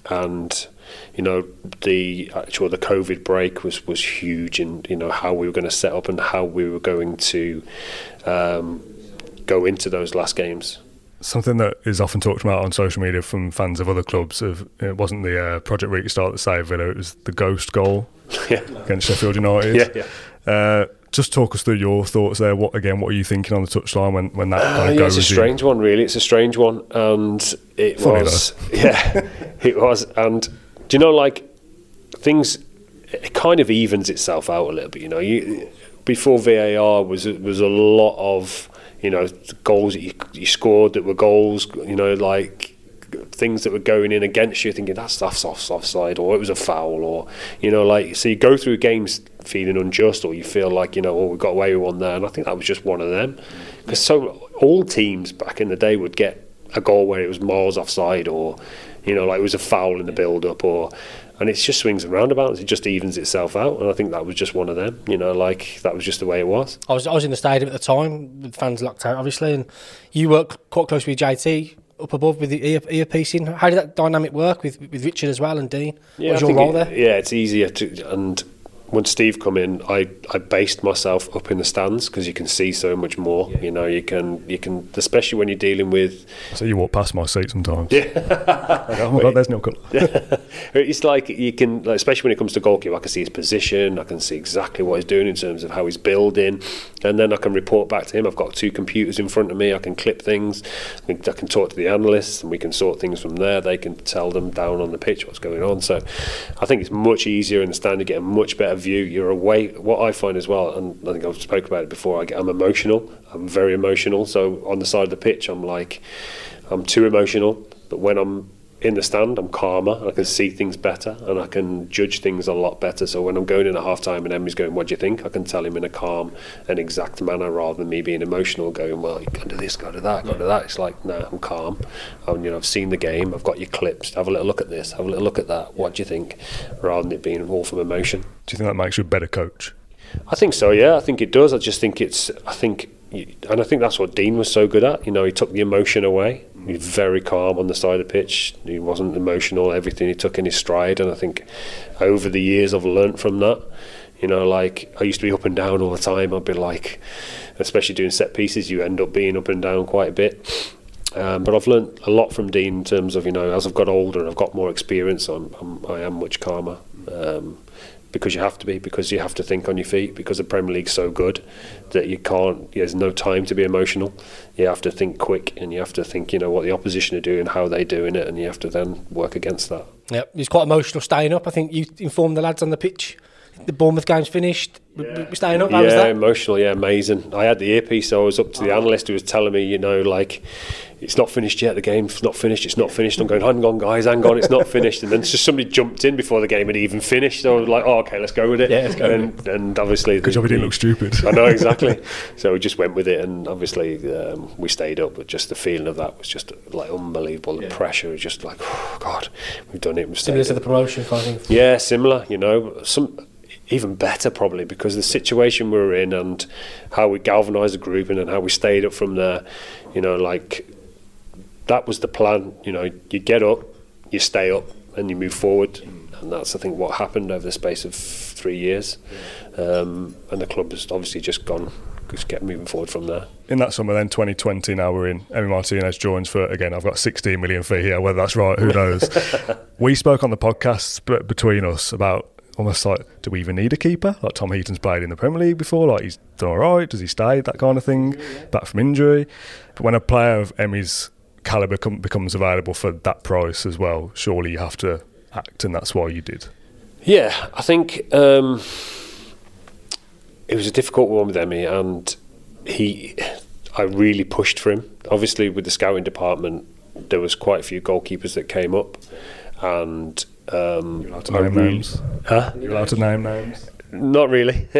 D: and you know the actual the COVID break was was huge in you know how we were going to set up and how we were going to um, go into those last games.
B: Something that is often talked about on social media from fans of other clubs. Of it wasn't the uh, Project Restart that saved Villa; it was the ghost goal
D: Yeah,
B: against Sheffield United.
D: yeah, yeah.
B: Uh, just talk us through your thoughts there. What again? What are you thinking on the touchline when, when that
D: Uh,
B: kind of
D: yeah,
B: goes?
D: it's a strange one, really. It's a strange one, and it
B: Funny
D: was, yeah, it was. And do you know, like things, it kind of evens itself out a little bit. You know, you before VAR was was a lot of you know goals that you, you scored that were goals. You know, like things that were going in against you, thinking that's that's off offside or it was a foul or you know like so you go through games feeling unjust or you feel like you know oh we got away with one there and I think that was just one of them because so all teams back in the day would get a goal where it was miles offside or you know like it was a foul in the build up or and it's just swings and roundabouts it just evens itself out and I think that was just one of them you know like that was just the way it was
C: I was I was in the stadium at the time with fans locked out, obviously, and you work quite close with JT up above with the ear, earpiecing. How did that dynamic work with with Richard as well and Dean? what was your role
D: it-
C: there?
D: Yeah, it's easier to. And when Steve come in, I, I based myself up in the stands because you can see so much more. You know, you can you can especially when you're dealing with.
B: So you walk past my seat sometimes. Yeah. oh my god, there's no colour.
D: It's like you can, like, especially when it comes to goalkeeper, I can see his position. I can see exactly what he's doing in terms of how he's building, and then I can report back to him. I've got two computers in front of me. I can clip things. I can, I can talk to the analysts, and we can sort things from there. They can tell them down on the pitch what's going on. So, I think it's much easier in the stand to get a much better view. You're away. What I find as well, and I think I've spoke about it before. I get, I'm emotional. I'm very emotional. So on the side of the pitch, I'm like, I'm too emotional. But when I'm in the stand, I'm calmer. I can see things better, and I can judge things a lot better. So when I'm going in at half time and Emily's going, "What do you think?" I can tell him in a calm and exact manner rather than me being emotional, going, "Well, you can do this, go to that, go to that." It's like, no, I'm calm. And, you know, I've seen the game. I've got your clips. Have a little look at this. Have a little look at that. What do you think? Rather than it being all from emotion.
B: Do you think that makes you a better coach?
D: I think so. Yeah, I think it does. I just think it's. I think, and I think that's what Dean was so good at. You know, he took the emotion away. He was very calm on the side of the pitch. He wasn't emotional. Everything he took in his stride, and I think over the years I've learnt from that. You know, like I used to be up and down all the time. I'd be like, especially doing set pieces, you end up being up and down quite a bit. Um, but I've learnt a lot from Dean in terms of you know as I've got older and I've got more experience, I'm, I'm I am much calmer. Um, because you have to be because you have to think on your feet because the Premier League's so good that you can't. There's no time to be emotional. You have to think quick and you have to think, you know, what the opposition are doing, how they're doing it, and you have to then work against that.
C: Yeah, he's quite emotional staying up. I think you informed the lads on the pitch. The Bournemouth game's finished. Yeah. We're staying up. How was
D: yeah,
C: that?
D: emotional. Yeah, amazing. I had the earpiece, so I was up to the analyst who was telling me, you know, like it's not finished yet. The game's not finished. It's not finished. I'm going, hang on, guys, hang on, it's not finished. And then just somebody jumped in before the game had even finished. So I was like, oh, okay, let's go with it.
C: Yeah, let's go.
D: And, and obviously,
B: Good job he didn't look stupid.
D: I know exactly. so we just went with it, and obviously um, we stayed up. But just the feeling of that was just like unbelievable. The pressure was just like, oh God, we've done it. We've
C: Similar to
D: up.
C: the promotion kind of.
D: Yeah, similar. You know, some even better probably because the situation we were in and how we galvanised the group and, how we stayed up from there. You know, like that was the plan. You know, you get up, you stay up, and you move forward. And that's I think what happened over the space of three years. Um, and the club has obviously just gone, just kept moving forward from there.
B: in that summer, then 2020, now we're in. Emi Martinez joins for again. I've got 16 million fee here. Whether that's right, who knows? we spoke on the podcast between us about almost like, do we even need a keeper? Like Tom Heaton's played in the Premier League before. Like he's done all right. Does he stay? That kind of thing. Back from injury. But when a player of Emi's caliber com- becomes available for that price as well, surely you have to act, and that's why you did.
D: Yeah, I think um, it was a difficult one with Emi, and he, I really pushed for him. Obviously, with the scouting department, there was quite a few goalkeepers that came up, and um,
B: You're allowed to name
D: really-
B: names.
D: Huh?
B: You're allowed to name names.
D: Not really.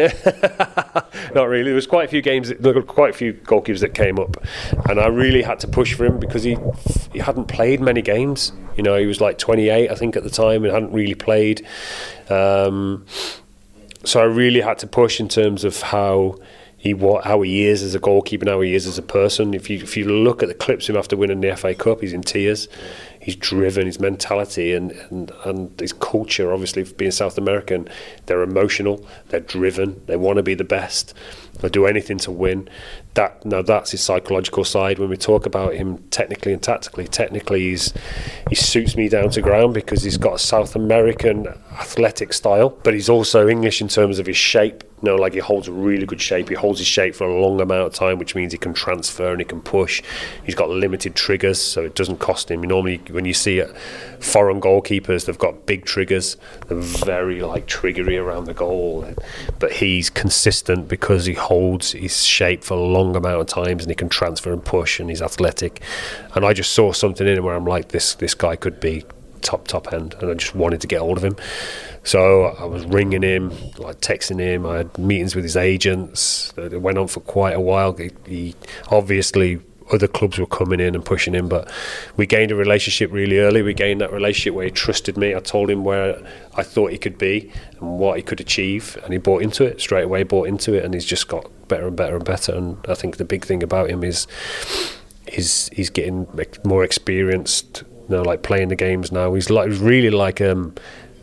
D: Not really. There was quite a few games. There were quite a few goalkeepers that came up, and I really had to push for him because he he hadn't played many games. You know, he was like 28, I think, at the time, and hadn't really played. Um, so I really had to push in terms of how he what how he is as a goalkeeper and how he is as a person. If you if you look at the clips of him after winning the FA Cup, he's in tears. He's driven, his mentality and, and, and his culture, obviously being South American, they're emotional, they're driven, they want to be the best, they'll do anything to win. That now that's his psychological side. When we talk about him technically and tactically, technically he's he suits me down to ground because he's got a South American athletic style, but he's also English in terms of his shape. Know, like he holds a really good shape. He holds his shape for a long amount of time, which means he can transfer and he can push. He's got limited triggers, so it doesn't cost him. Normally, when you see it, foreign goalkeepers, they've got big triggers. They're very like triggery around the goal, but he's consistent because he holds his shape for a long amount of times and he can transfer and push and he's athletic. And I just saw something in him where I'm like, this this guy could be top top end, and I just wanted to get hold of him. So I was ringing him, like texting him. I had meetings with his agents. It went on for quite a while. He, he obviously other clubs were coming in and pushing him, but we gained a relationship really early. We gained that relationship where he trusted me. I told him where I thought he could be and what he could achieve, and he bought into it straight away. Bought into it, and he's just got better and better and better. And I think the big thing about him is he's he's getting more experienced. You know, like playing the games now. He's like he's really like um,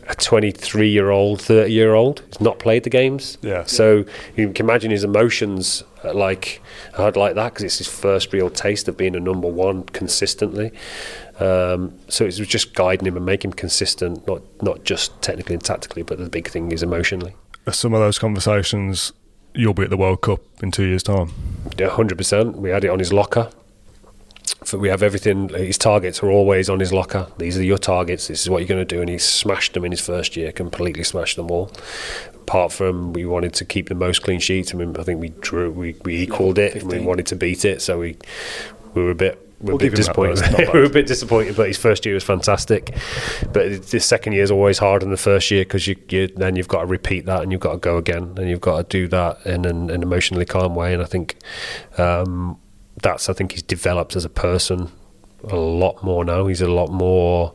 D: a 23 year old, 30 year old. He's not played the games.
B: Yeah.
D: So you can imagine his emotions uh, like hard like that because it's his first real taste of being a number one consistently. Um, so it was just guiding him and making him consistent, not not just technically and tactically, but the big thing is emotionally.
B: Are some of those conversations, you'll be at the World Cup in two years' time.
D: Yeah, hundred percent. We had it on his locker. So we have everything. His targets are always on his locker. These are your targets. This is what you're going to do, and he smashed them in his first year. Completely smashed them all. Apart from we wanted to keep the most clean sheets. I mean, I think we drew, we, we equalled it, and we wanted to beat it. So we we were a bit. We were
B: We'll
D: a bit disappointed.
B: It's not bad.
D: we were a bit disappointed, but his first year was fantastic. But the second year is always harder than the first year because you, you then you've got to repeat that and you've got to go again and you've got to do that in an, an emotionally calm way. And I think um, that's I think he's developed as a person a lot more now. He's a lot more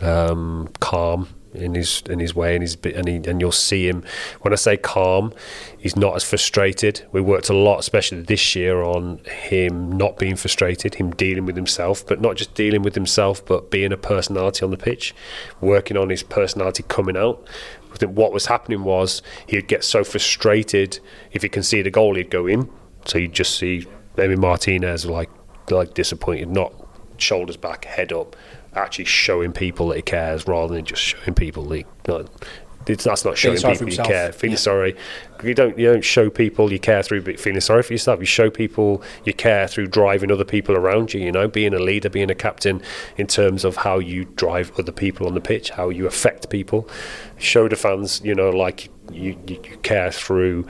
D: um, calm in his in his way and his and he, and you'll see him. When I say calm he's not as frustrated. We worked a lot especially this year on him not being frustrated him dealing with himself but not just dealing with himself but being a personality on the pitch working on his personality coming out. I think what was happening was he'd get so frustrated if he conceded a goal he'd go in. So you'd just see Emi Martinez like like disappointed not shoulders back, head up, actually showing people that he cares rather than just showing people that he, like, It's, that's not showing people you care. Feeling
C: Yeah.
D: sorry, you don't you don't show people you care through feeling sorry for yourself. You show people you care through driving other people around you. You know, being a leader, being a captain, in terms of how you drive other people on the pitch, how you affect people. Show the fans, you know, like you, you, care through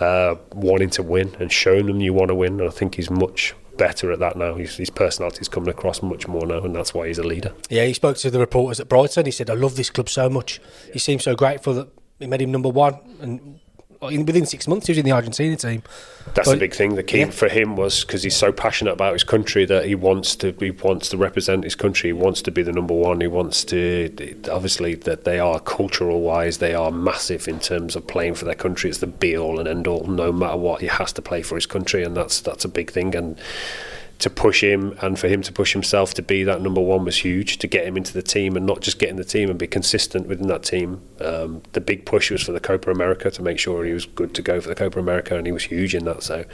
D: uh, wanting to win and showing them you want to win. And I think he's much better at that now. His, his personality's coming across much more now, and that's why he's a leader.
C: Yeah, he spoke to the reporters at Brighton. He said, "I love this club so much." He seemed so grateful that he made him number one, and within six months he was in the Argentina team.
D: That's
C: But-
D: the big thing. The key
C: yeah.
D: for him was because he's so passionate about his country that he wants to he wants to represent his country. He wants to be the number one. He wants to obviously that they are cultural wise they are massive in terms of playing for their country. It's the be all and end all. No matter what, he has to play for his country, and that's that's a big thing. And to push him and for him to push himself to be that number one was huge. To get him into the team and not just get in the team and be consistent within that team. Um, the big push was for the Copa America to make sure he was good to go for the Copa America, and he was huge in that. So it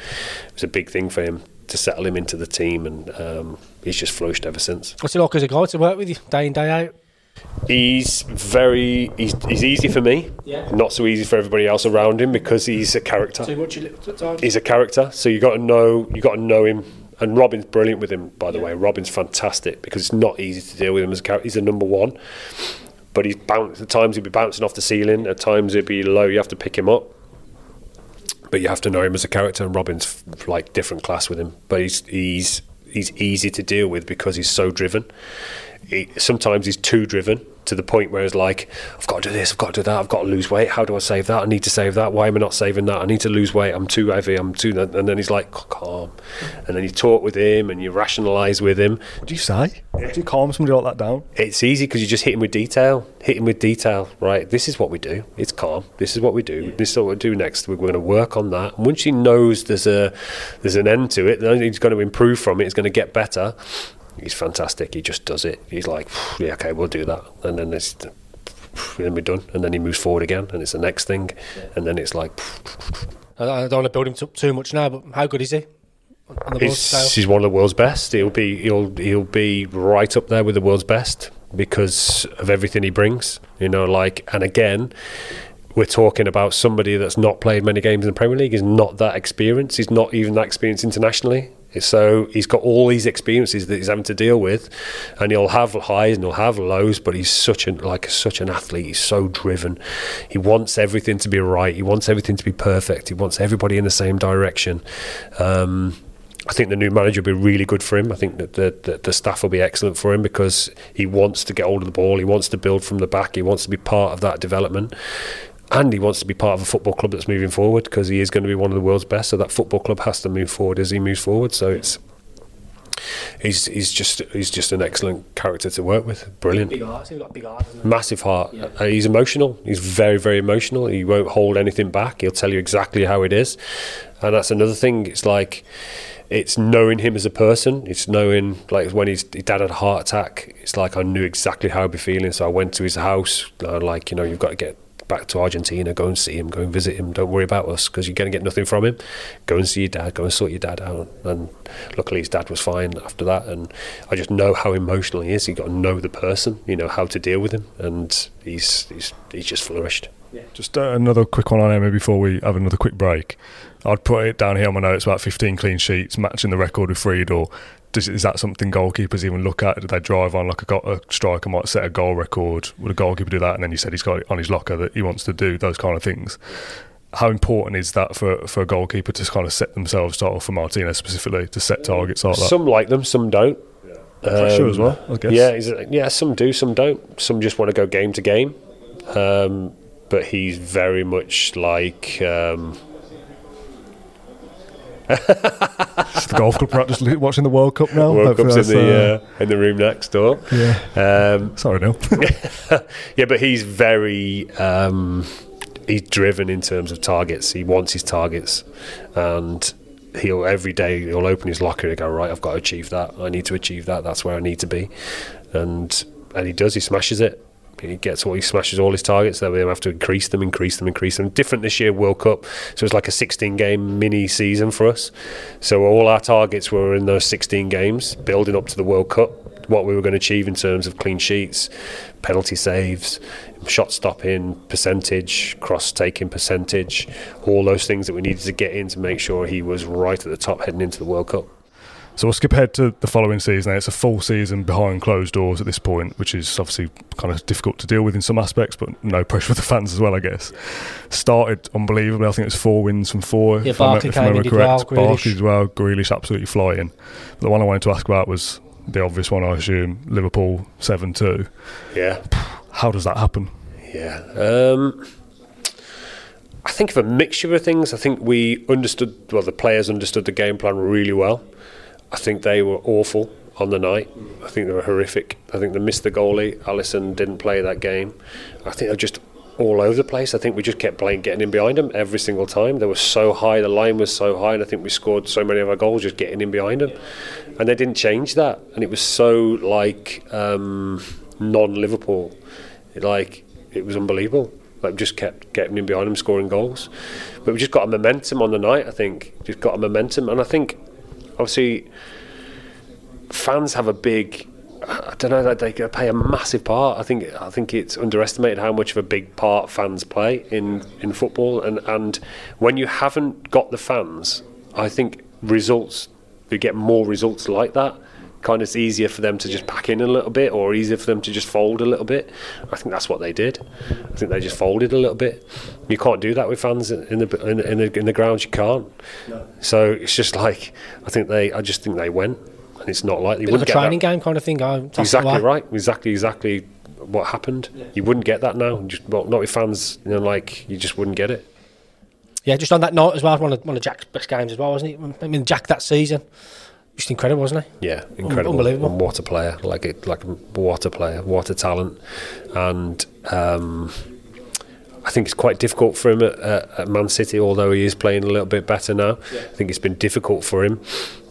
D: was a big thing for him to settle him into the team, and um, he's just flourished ever since.
C: What's it like as a guy to work with you day in day out?
D: He's very he's, he's easy for me,
C: Yeah.
D: not so easy for everybody else around him because he's a character.
C: Too much at times.
D: he's a character, so you got to know you got to know him. And Robin's brilliant with him, by the way. Robin's fantastic because it's not easy to deal with him as a character. He's a number one, but he's bounce at times he'll be bouncing off the ceiling. At times he'll be low. You have to pick him up, but you have to know him as a character. And Robin's f- like different class with him, but he's he's he's easy to deal with because he's so driven. He, sometimes he's too driven to the point where it's like, I've got to do this, I've got to do that, I've got to lose weight. How do I save that? I need to save that. Why am I not saving that? I need to lose weight. I'm too heavy. I'm too. And then he's like, calm. And then you talk with him and you rationalise with him.
B: What do you say? How do you calm somebody like that down?
D: It's easy because you just hit him with detail. Hit him with detail, right? This is what we do. It's calm. This is what we do. This is what we do next. We're going to work on that. And once he knows there's a there's an end to it, then he's going to improve from it. It's going to get better. He's fantastic. He just does it. He's like, yeah, okay, we'll do that. And then it's then we're done. And then he moves forward again, and it's the next thing. And then it's like,
C: I I don't want to build him up too much now, but how good is he? On the
D: He's, he's one of the world's best. He'll be he'll he'll be right up there with the world's best because of everything he brings. You know, like and again, we're talking about somebody that's not played many games in the Premier League. He's not that experienced. He's not even that experienced internationally. So he's got all these experiences that he's having to deal with, and he'll have highs and he'll have lows. But he's such an like such an athlete. He's so driven. He wants everything to be right. He wants everything to be perfect. He wants everybody in the same direction. Um, I think the new manager will be really good for him. I think that the, the, the staff will be excellent for him because he wants to get hold of the ball. He wants to build from the back. He wants to be part of that development. And he wants to be part of a football club that's moving forward because he is going to be one of the world's best. So that football club has to move forward as he moves forward. So it's he's he's just he's just an excellent character to work with. Brilliant
C: Big heart. He's got big heart, he?
D: massive heart.
C: Yeah.
D: Uh, he's emotional. He's very, very emotional. He won't hold anything back. He'll tell you exactly how it is, and that's another thing. It's like it's knowing him as a person. It's knowing like when his, his dad had a heart attack. It's like I knew exactly how he'd be feeling. So I went to his house. Uh, like you know, you've got to get back to Argentina. Go and see him. Go and visit him. Don't worry about us because you're going to get nothing from him. Go and see your dad. Go and sort your dad out. And luckily, his dad was fine after that. And I just know how emotional he is. You've got to know the person. You know how to deal with him, and he's he's he's just flourished.
B: Just uh, another quick one on Emi before we have another quick break. I'd put it down here on my notes about 15 clean sheets, matching the record with Friedel. Does, is that something goalkeepers even look at? Do they drive on like a, a striker might set a goal record? Would a goalkeeper do that? And then you said he's got it on his locker that he wants to do those kind of things. How important is that for, for a goalkeeper to kind of set themselves, start off for Martinez specifically, to set targets like that?
D: Some like them, some don't.
B: Pressure
D: Um,
B: as well, I guess.
D: Yeah, yeah. Some do, some don't. Some just want to go game to game. Um, but he's very much like um,
B: Is the golf club perhaps just watching the World Cup now?
D: World
B: Hopefully
D: Cup's in the
B: uh,
D: uh, in the room next door.
B: yeah.
D: Um,
B: Sorry, Neil.
D: yeah, but he's very um, he's driven in terms of targets. He wants his targets, and he'll every day he'll open his locker and go right. I've got to achieve that. I need to achieve that. That's where I need to be, and and he does. He smashes it. He gets all he smashes all his targets. Then we have to increase them, increase them, increase them. Different this year, World Cup. So it's like a 16 game mini season for us. So all our targets were in those 16 games, building up to the World Cup what we were going to achieve in terms of clean sheets, penalty saves, shot stopping percentage, cross taking percentage, all those things that we needed to get in to make sure he was right at the top heading into the World Cup.
B: So we'll skip ahead to the following season. It's a full season behind closed doors at this point, which is obviously kind of difficult to deal with in some aspects, but no pressure for the fans as well, I guess. Started unbelievably. I think it was four wins from four.
C: Yeah, Barkley
B: if I
C: came in, did well, Grealish.
B: Barkley as well. Grealish absolutely flying. But the one I wanted to ask about was the obvious one, I assume, Liverpool 7 2.
D: Yeah.
B: How does that happen?
D: Yeah. Um, I think of a mixture of things. I think we understood, well, the players understood the game plan really well. I think they were awful on the night. I think they were horrific. I think they missed the goalie. Alisson didn't play that game. I think they're just all over the place. I think we just kept playing, getting in behind them every single time. They were so high, the line was so high, and I think we scored so many of our goals just getting in behind them. And they didn't change that. And it was so like um, non-Liverpool. Like it was unbelievable. Like we just kept getting in behind them, scoring goals. But we just got a momentum on the night. I think just got a momentum, and I think obviously fans have a big I don't know they play a massive part. I think I think it's underestimated how much of a big part fans play in, in football, and and when you haven't got the fans, I think results you get more results like that. Kind of it's easier for them to just pack in a little bit, or easier for them to just fold a little bit. I think that's what they did. I think they just folded a little bit. You can't do that with fans in the in, in the in the grounds. You can't. No. So it's just like I think they. I just think they went and it's not likely.
C: Bit of a training game kind of thing.
D: exactly right. Exactly, exactly what happened. Yeah. You wouldn't get that now. Just, well, not with fans. You know, like you just wouldn't get it.
C: Yeah, just on that note as well, one of one of Jack's best games as well, wasn't it? I mean, Jack that season, just incredible, wasn't he?
D: Yeah, incredible,
C: unbelievable.
D: And what a player! Like it, like what a player, what a talent, and. Um, I think it's quite difficult for him at, at, Man City, although he is playing a little bit better now. Yeah. I think it's been difficult for him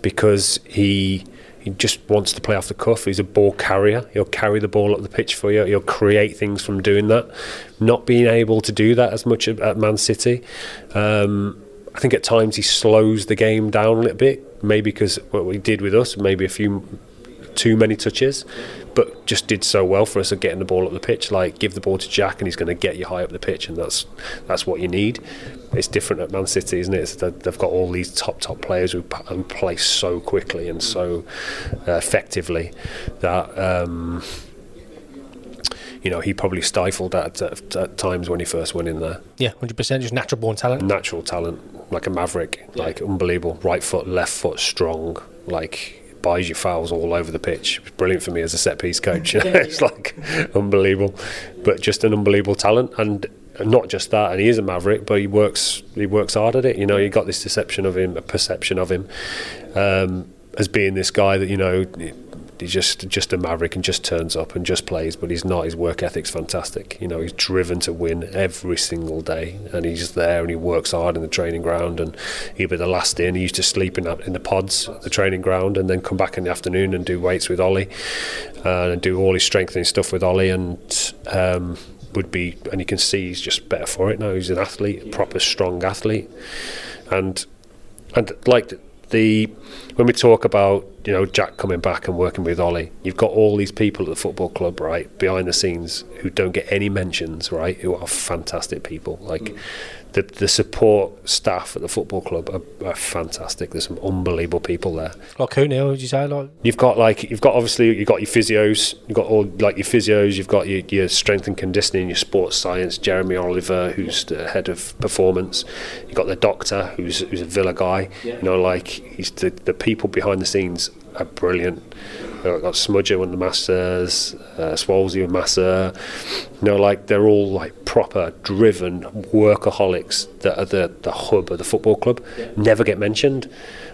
D: because he he just wants to play off the cuff. He's a ball carrier. He'll carry the ball up the pitch for you. He'll create things from doing that. Not being able to do that as much at Man City. Um, I think at times he slows the game down a little bit. Maybe because what we did with us, maybe a few too many touches, but just did so well for us at getting the ball up the pitch. Like give the ball to Jack, and he's going to get you high up the pitch, and that's that's what you need. It's different at Man City, isn't it? they've got all these top top players who play so quickly and so uh, effectively that. Um, you know, he probably stifled that at, at, times when he first went in there.
C: Yeah, hundred percent, just natural born talent.
D: Natural talent, like a maverick, yeah. like unbelievable. Right foot, left foot, strong. Like buys you fouls all over the pitch. Brilliant for me as a set piece coach. It's like unbelievable, but just an unbelievable talent, and not just that. And he is a maverick, but he works he works hard at it. You know, you got this deception of him, a perception of him um, as being this guy that you know he's just just a maverick and just turns up and just plays, but he's not. His work ethic's fantastic. You know, he's driven to win every single day, and he's there and he works hard in the training ground. And he'd be the last in. He used to sleep in in the pods, at the training ground, and then come back in the afternoon and do weights with Ollie, uh, and do all his strengthening stuff with Ollie, and. Um, would be, and you can see he's just better for it now. He's an athlete, a proper strong athlete, and and like the when we talk about you know Jack coming back and working with Ollie, you've got all these people at the football club, right, behind the scenes who don't get any mentions, right, who are fantastic people. Like mm the, the support staff at the football club are, are, fantastic. There's some unbelievable people there.
C: Like who now? Would you say like?
D: You've got like you've got obviously you've got your physios. You've got all like your physios. You've got your, your strength and conditioning, your sports science. Jeremy Oliver, who's the head of performance. You've got the doctor, who's who's a Villa guy. Yeah. You know, like he's the the people behind the scenes are brilliant. I've got Smudger one of the masters, uh, Swolesy and Master. You know, like they're all like proper driven workaholics that are the, the hub of the football club. Yeah. Never get mentioned.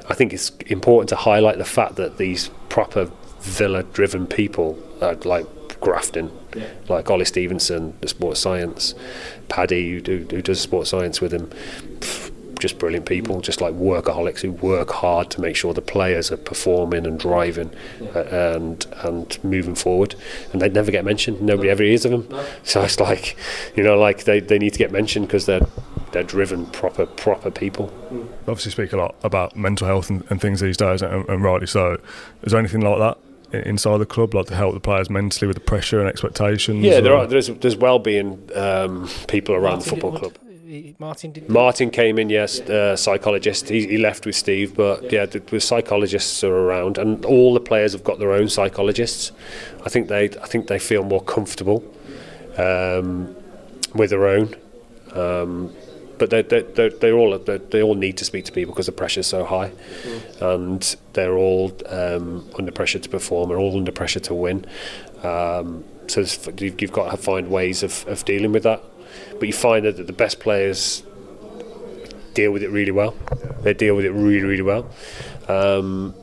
D: I think it's important to highlight the fact that these proper Villa driven people are like grafting, yeah. like Ollie Stevenson, the sports science, Paddy who, who does sports science with him just brilliant people, just like workaholics who work hard to make sure the players are performing and driving uh, and and moving forward. And they never get mentioned. Nobody ever hears of them. So it's like, you know, like they, they need to get mentioned because they're they're driven proper proper people.
B: Obviously, speak a lot about mental health and, and things these days, and, and rightly so. Is there anything like that inside the club, like to help the players mentally with the pressure and expectations?
D: Yeah, there are there's there's well-being um, people around the football
C: did-
D: club.
C: Martin did.
D: Martin came in, yes, uh, psychologist. He, he left with Steve, but yeah, the, the psychologists are around, and all the players have got their own psychologists. I think they, I think they feel more comfortable um, with their own. Um, but they, they, they, they all they, they all need to speak to people because the pressure is so high, and they're all um, under pressure to perform. They're all under pressure to win. Um, so you've you've got to find ways of, of dealing with that. But you find that the best players deal with it really well. They deal with it really, really well, um,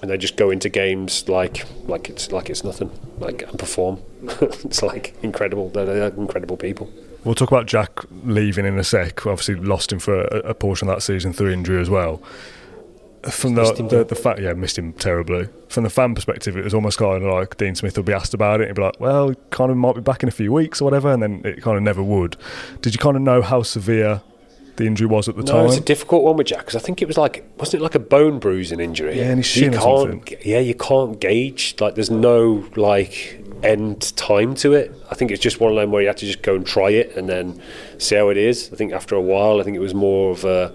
D: and they just go into games like like it's like it's nothing, like and perform. it's like incredible. They're, they're incredible people.
B: We'll talk about Jack leaving in a sec. Obviously lost him for a, a portion of that season through injury as well. From the, the, the fact, yeah, missed him terribly. From the fan perspective, it was almost kind of like Dean Smith would be asked about it. He'd be like, "Well, kind of might be back in a few weeks or whatever," and then it kind of never would. Did you kind of know how severe the injury was at the time?
D: No,
B: time?
D: it's a difficult one with Jack because I think it was like wasn't it like a bone bruising injury?
B: Yeah, in his
D: you
B: shin or
D: can't. Yeah, you can't gauge. Like, there's no like end time to it. I think it's just one of them where you have to just go and try it and then see how it is. I think after a while, I think it was more of a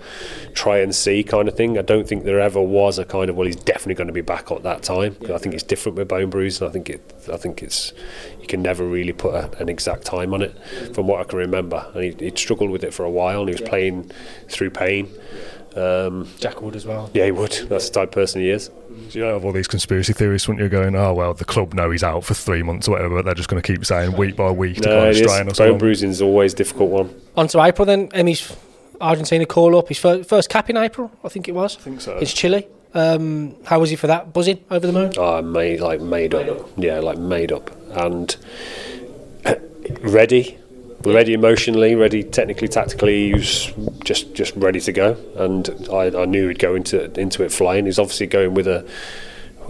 D: try and see kind of thing. I don't think there ever was a kind of well, he's definitely going to be back at that time. 'Cause I think it's different with bone bruise, and I think it. I think it's you can never really put a, an exact time on it, from what I can remember. And he, he'd struggled with it for a while, and he was playing through pain. Um,
C: Jack would as well.
D: yeah, he would. That's the type of person he is.
B: So you have all these conspiracy theorists, wouldn't you? Going, oh well, the club know he's out for three months or whatever, but they're just going to keep saying week by week to
D: No,
B: kind of strain us.
D: Bone
B: on.
D: bruising is always a difficult one.
C: On to April then. Emi's Argentina call up. His first, first cap in April, I think it was. I
B: think so.
C: It's Chile. Um, how was he for that? Buzzing over the moon.
D: Oh, made like made up. Yeah, like made up and ready, ready emotionally, ready technically, tactically. He was just just ready to go, and I, I knew he'd go into into it flying. He's obviously going with a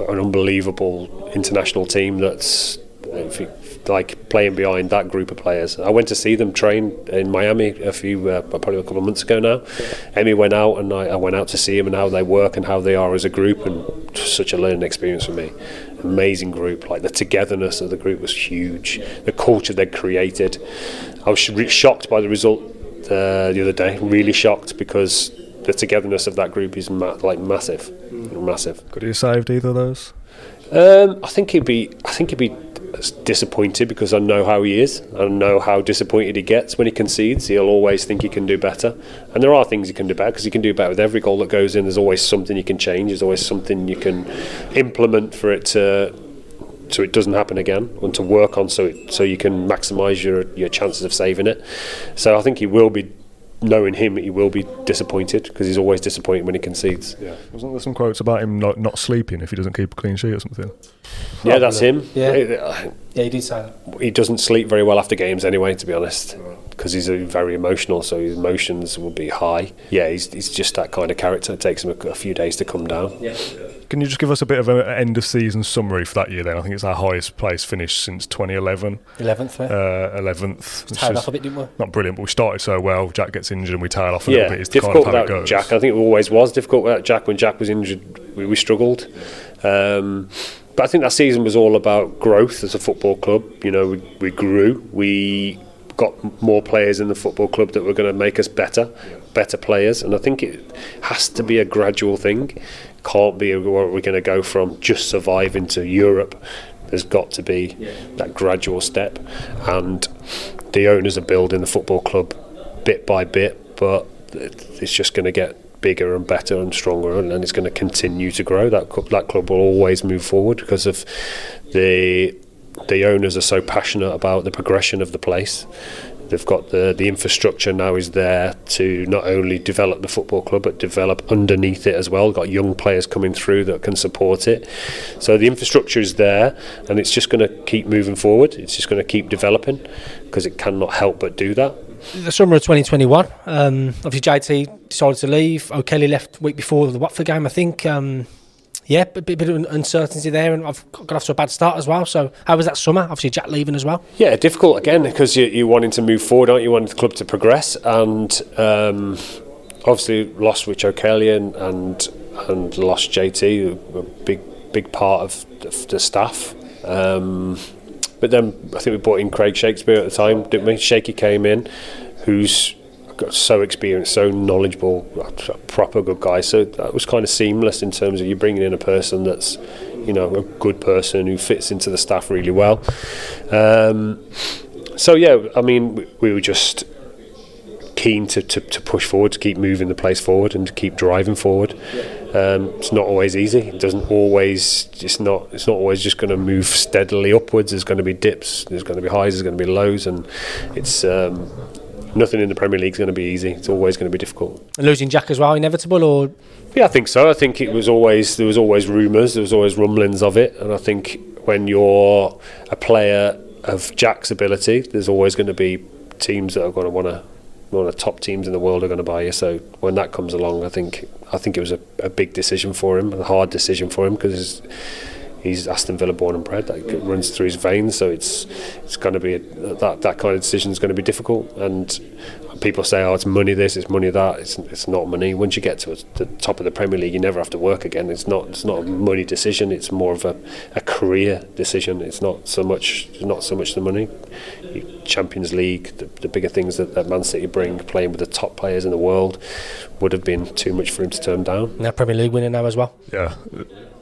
D: an unbelievable international team that's like playing behind that group of players. I went to see them train in Miami a few uh, probably a couple of months ago now. Emi went out and I, I went out to see them and how they work and how they are as a group and such a learning experience for me. Amazing group, like the togetherness of the group was huge. The culture they'd created. I was re- shocked by the result uh, the other day. Really shocked because the togetherness of that group is ma- like massive, massive.
B: Could he have saved either of those?
D: Um, I think he'd be. I think he'd be disappointed because I know how he is. I know how disappointed he gets when he concedes. He'll always think he can do better, and there are things he can do better because he can do better with every goal that goes in. There's always something you can change. There's always something you can implement for it to. So it doesn't happen again, and to work on so it, so you can maximise your your chances of saving it. So I think he will be, knowing him, he will be disappointed because he's always disappointed when he concedes.
B: Yeah. Wasn't there some quotes about him not, not sleeping if he doesn't keep a clean sheet or something?
D: Yeah, that's him.
C: Yeah.
D: Uh,
C: Yeah, he did say that.
D: he doesn't sleep very well after games anyway, to be honest, because he's uh, very emotional, so his emotions will be high. Yeah, he's, he's just that kind of character. It takes him a, a few days to come down. Yeah.
B: Can you just give us a bit of an end of season summary for that year then? I think it's our highest place finish since 2011,
C: 11th, right?
B: uh, 11th.
C: Tailed off a bit, didn't we?
B: not brilliant, but we started so well. Jack gets injured and we tail off a
D: yeah,
B: little bit. It's kind
D: difficult
B: of how it
D: without
B: goes.
D: Jack. I think it always was difficult without Jack. When Jack was injured, we, we struggled. Um, but I think that season was all about growth as a football club. You know, we, we grew. We got more players in the football club that were going to make us better, better players. And I think it has to be a gradual thing. Can't be where we're going to go from just surviving to Europe. There's got to be that gradual step, and the owners are building the football club bit by bit, but it's just going to get bigger and better and stronger, and, and it's going to continue to grow. That club, that club will always move forward because of the the owners are so passionate about the progression of the place. They've got the the infrastructure now is there to not only develop the football club but develop underneath it as well. Got young players coming through that can support it. So the infrastructure is there, and it's just going to keep moving forward. It's just going to keep developing because it cannot help but do that.
C: The summer of 2021, um, obviously JT decided to leave. O'Kelly left week before the Watford game, I think. Um, yeah, a bit, bit of uncertainty there, and I've got off to a bad start as well. So, how was that summer? Obviously, Jack leaving as well.
D: Yeah, difficult again because you, you're wanting to move forward, aren't you? Wanting the club to progress, and um, obviously lost Rich O'Kelly and, and and lost JT, a big big part of the staff. Um, but then I think we brought in Craig Shakespeare at the time, didn't we? Shaky came in, who's got so experienced, so knowledgeable, a proper good guy. So that was kind of seamless in terms of you bringing in a person that's, you know, a good person who fits into the staff really well. Um, so yeah, I mean, we, we were just keen to, to, to, push forward, to keep moving the place forward, and to keep driving forward. Um, it's not always easy. It doesn't always. It's not. It's not always just going to move steadily upwards. There's going to be dips. There's going to be highs. There's going to be lows, and it's. Um, nothing in the Premier League is going to be easy. It's always going to be difficult.
C: And losing Jack as well, inevitable, or
D: yeah, I think so. I think it was always there was always rumours, there was always rumblings of it, and I think when you're a player of Jack's ability, there's always going to be teams that are going to want to one of the top teams in the world are going to buy you. So when that comes along, I think I think it was a, a big decision for him, a hard decision for him because he's Aston Villa born and bred. That runs through his veins. So it's it's going to be a, that that kind of decision is going to be difficult. And people say, "Oh, it's money this, it's money that." It's it's not money. Once you get to the top of the Premier League, you never have to work again. It's not it's not a money decision. It's more of a, a career decision. It's not so much not so much the money. Champions League, the, the bigger things that, that Man City bring, playing with the top players in the world, would have been too much for him to turn down.
C: Now Premier League winner now as well.
B: Yeah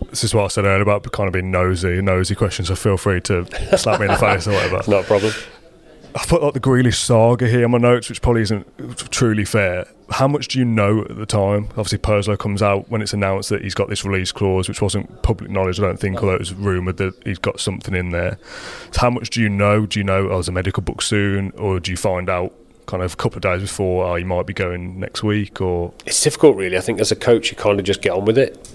B: this is what I said earlier about kind of being nosy, nosy questions. So feel free to slap me in the face or whatever.
D: It's not a problem.
B: I put like the Grealish saga here on my notes, which probably isn't truly fair. How much do you know at the time? Obviously, Purslow comes out when it's announced that he's got this release clause, which wasn't public knowledge, I don't think, although it was rumoured that he's got something in there. So how much do you know? Do you know, oh, there's a medical book soon, or do you find out kind of a couple of days before, oh, you might be going next week, or
D: it's difficult, really. I think as a coach, you kind of just get on with it.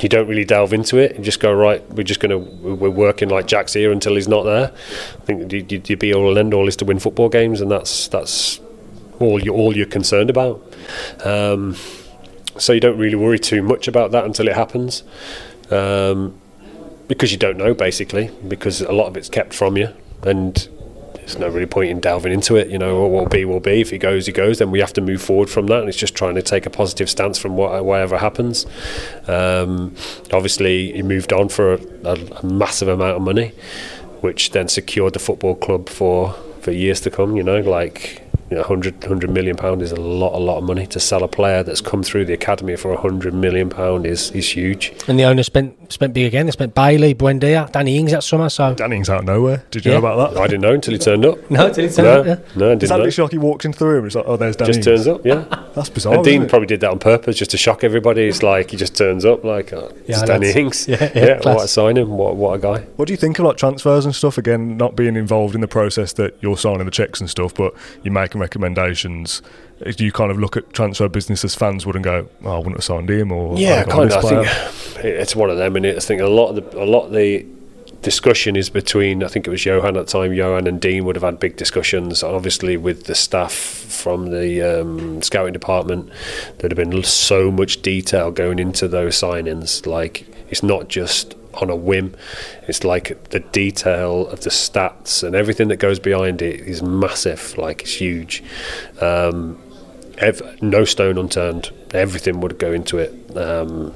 D: You don't really delve into it and just go right. We're just going to we're working like Jack's here until he's not there. I think you, you, be all and end all is to win football games, and that's that's all you all you're concerned about. Um, so you don't really worry too much about that until it happens. Um, because you don't know basically because a lot of it's kept from you and there's no really point in delving into it. You know, what will be will be. If he goes, he goes. Then we have to move forward from that, and it's just trying to take a positive stance from what, whatever happens. Um, obviously, he moved on for a, a, massive amount of money, which then secured the football club for for years to come. You know, like you know, 100, 100 million pound is a lot, a lot of money to sell a player that's come through the academy for a hundred million pound is is huge.
C: And the owner spent spent big again. They spent Bailey, Buendia, Danny Ings that summer. So
B: Danny Ings out of nowhere. Did you yeah. know about that?
D: I didn't know until he turned up.
C: no, until he turned no, up. Yeah.
D: No, I didn't.
B: Is that literally like he walks into the room? It's like, oh, there's Danny.
D: Just Ings. turns up. Yeah,
B: that's bizarre.
D: And Dean probably did that on purpose just to shock everybody. It's like he just turns up like, oh, yeah, Danny Ings.
C: Yeah, yeah, yeah
D: what a signing. What what a guy.
B: What do you think about transfers and stuff? Again, not being involved in the process that you're signing the checks and stuff, but you're making recommendations do you kind of look at transfer business as fans would and go, oh, I wouldn't have signed him or
D: yeah, kind of. I think it's one of them, and I think a lot of the a lot of the discussion is between I think it was Johan at the time. Johan and Dean would have had big discussions, obviously with the staff from the um, scouting department. There'd have been so much detail going into those signings. Like it's not just on a whim. It's like the detail of the stats and everything that goes behind it is massive. Like it's huge. Um, ev- no stone unturned. Everything would go into it. Um,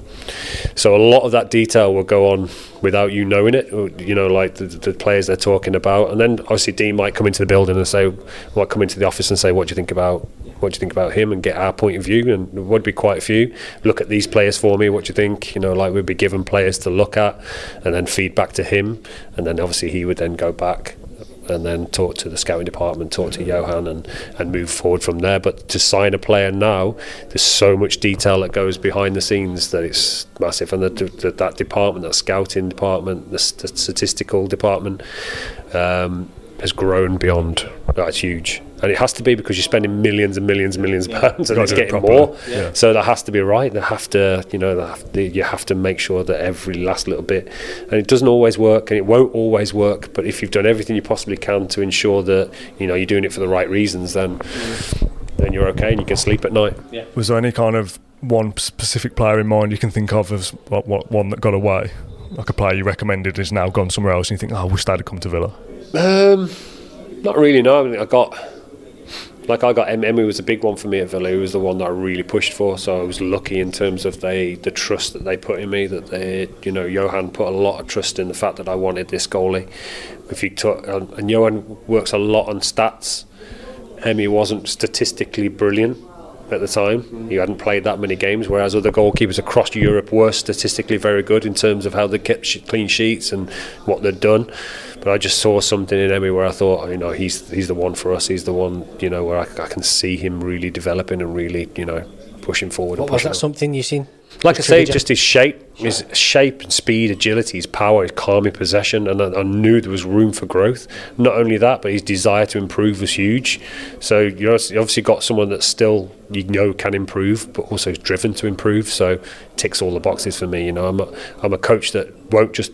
D: so a lot of that detail will go on without you knowing it. You know, like the, the, players they're talking about, and then obviously Dean might come into the building and say, might come into the office and say, "What do you think about what do you think about him and get our point of view? And would be quite a few. Look at these players for me. What do you think? You know like we'd be given players to look at and then feedback to him. And then obviously he would then go back and then talk to the scouting department, talk to Johan, and, and move forward from there. But to sign a player now, there's so much detail that goes behind the scenes that it's massive. And the, that department, that scouting department, the, the statistical department, um, has grown beyond. That's huge and it has to be because you're spending millions and millions and millions of pounds, and it's getting it more. Yeah. So that has to be right. They have to, you know, have to, you have to make sure that every last little bit, and it doesn't always work, and it won't always work. But if you've done everything you possibly can to ensure that you know you're doing it for the right reasons, then then you're okay and you can sleep at night.
B: Yeah. Was there any kind of one specific player in mind you can think of as what, what, one that got away? Like a player you recommended is now gone somewhere else, and you think, oh, I wish they'd have come to Villa.
D: Um, not really. No, I, mean, I got like I got Emi was a big one for me at Villa. He was the one that I really pushed for. So I was lucky in terms of they the trust that they put in me. That they, you know, Johan put a lot of trust in the fact that I wanted this goalie. If you took and Johan works a lot on stats. Emi wasn't statistically brilliant at the time. He hadn't played that many games, whereas other goalkeepers across Europe were statistically very good in terms of how they kept clean sheets and what they'd done. But I just saw something in Emi where I thought, oh, you know, he's he's the one for us. He's the one, you know, where I, I can see him really developing and really, you know, pushing forward.
C: What was that? Something you seen?
D: Like I say, just his shape, his shape and speed, agility, his power, his calming possession, and I, I, knew there was room for growth. Not only that, but his desire to improve was huge. So you obviously got someone that still you know can improve, but also is driven to improve. So ticks all the boxes for me. You know, I'm a, I'm a coach that won't just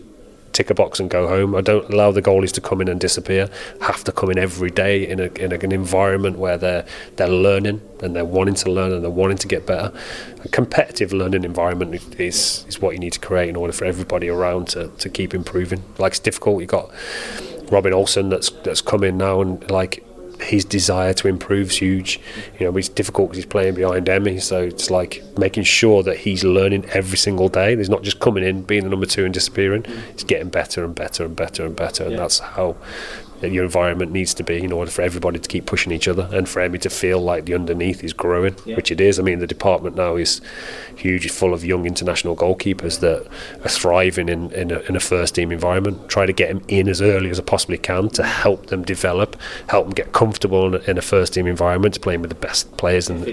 D: tick a box and go home. I don't allow the goalies to come in and disappear. Have to come in every day in, a, in an environment where they're they're learning and they're wanting to learn and they're wanting to get better. A competitive learning environment is is what you need to create in order for everybody around to, to keep improving. Like it's difficult. You got Robin Olsen that's that's come in now and like his desire to improve is huge. You know, it's difficult because he's playing behind Emi, so it's like making sure that he's learning every single day. He's not just coming in, being the number two and disappearing. He's getting better and better and better and better, and yeah. that's how your environment needs to be in order for everybody to keep pushing each other and for Emi to feel like the underneath is growing, yeah. which it is. I mean, the department now is huge, it's full of young international goalkeepers that are thriving in, in, a, in a first team environment. Try to get them in as early as I possibly can to help them develop, help them get comfortable in a, in a first team environment, playing with the best players in,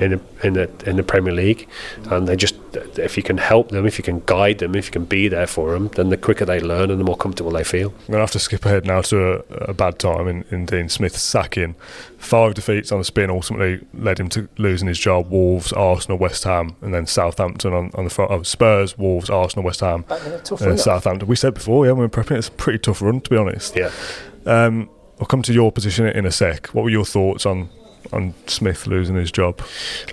D: in, in, a, in the Premier League. And they just, if you can help them, if you can guide them, if you can be there for them, then the quicker they learn and the more comfortable they feel.
B: I'm going to have to skip ahead now to a, a bad time in, in Dean Smith's sacking. Five defeats on the spin ultimately led him to losing his job. Wolves, Arsenal, West Ham, and then Southampton on, on the front. Oh, Spurs, Wolves, Arsenal, West Ham, and Southampton. We said before, yeah, we are prepping. It's a pretty tough run, to be honest.
D: Yeah.
B: Um, I'll come to your position in a sec. What were your thoughts on on Smith losing his job?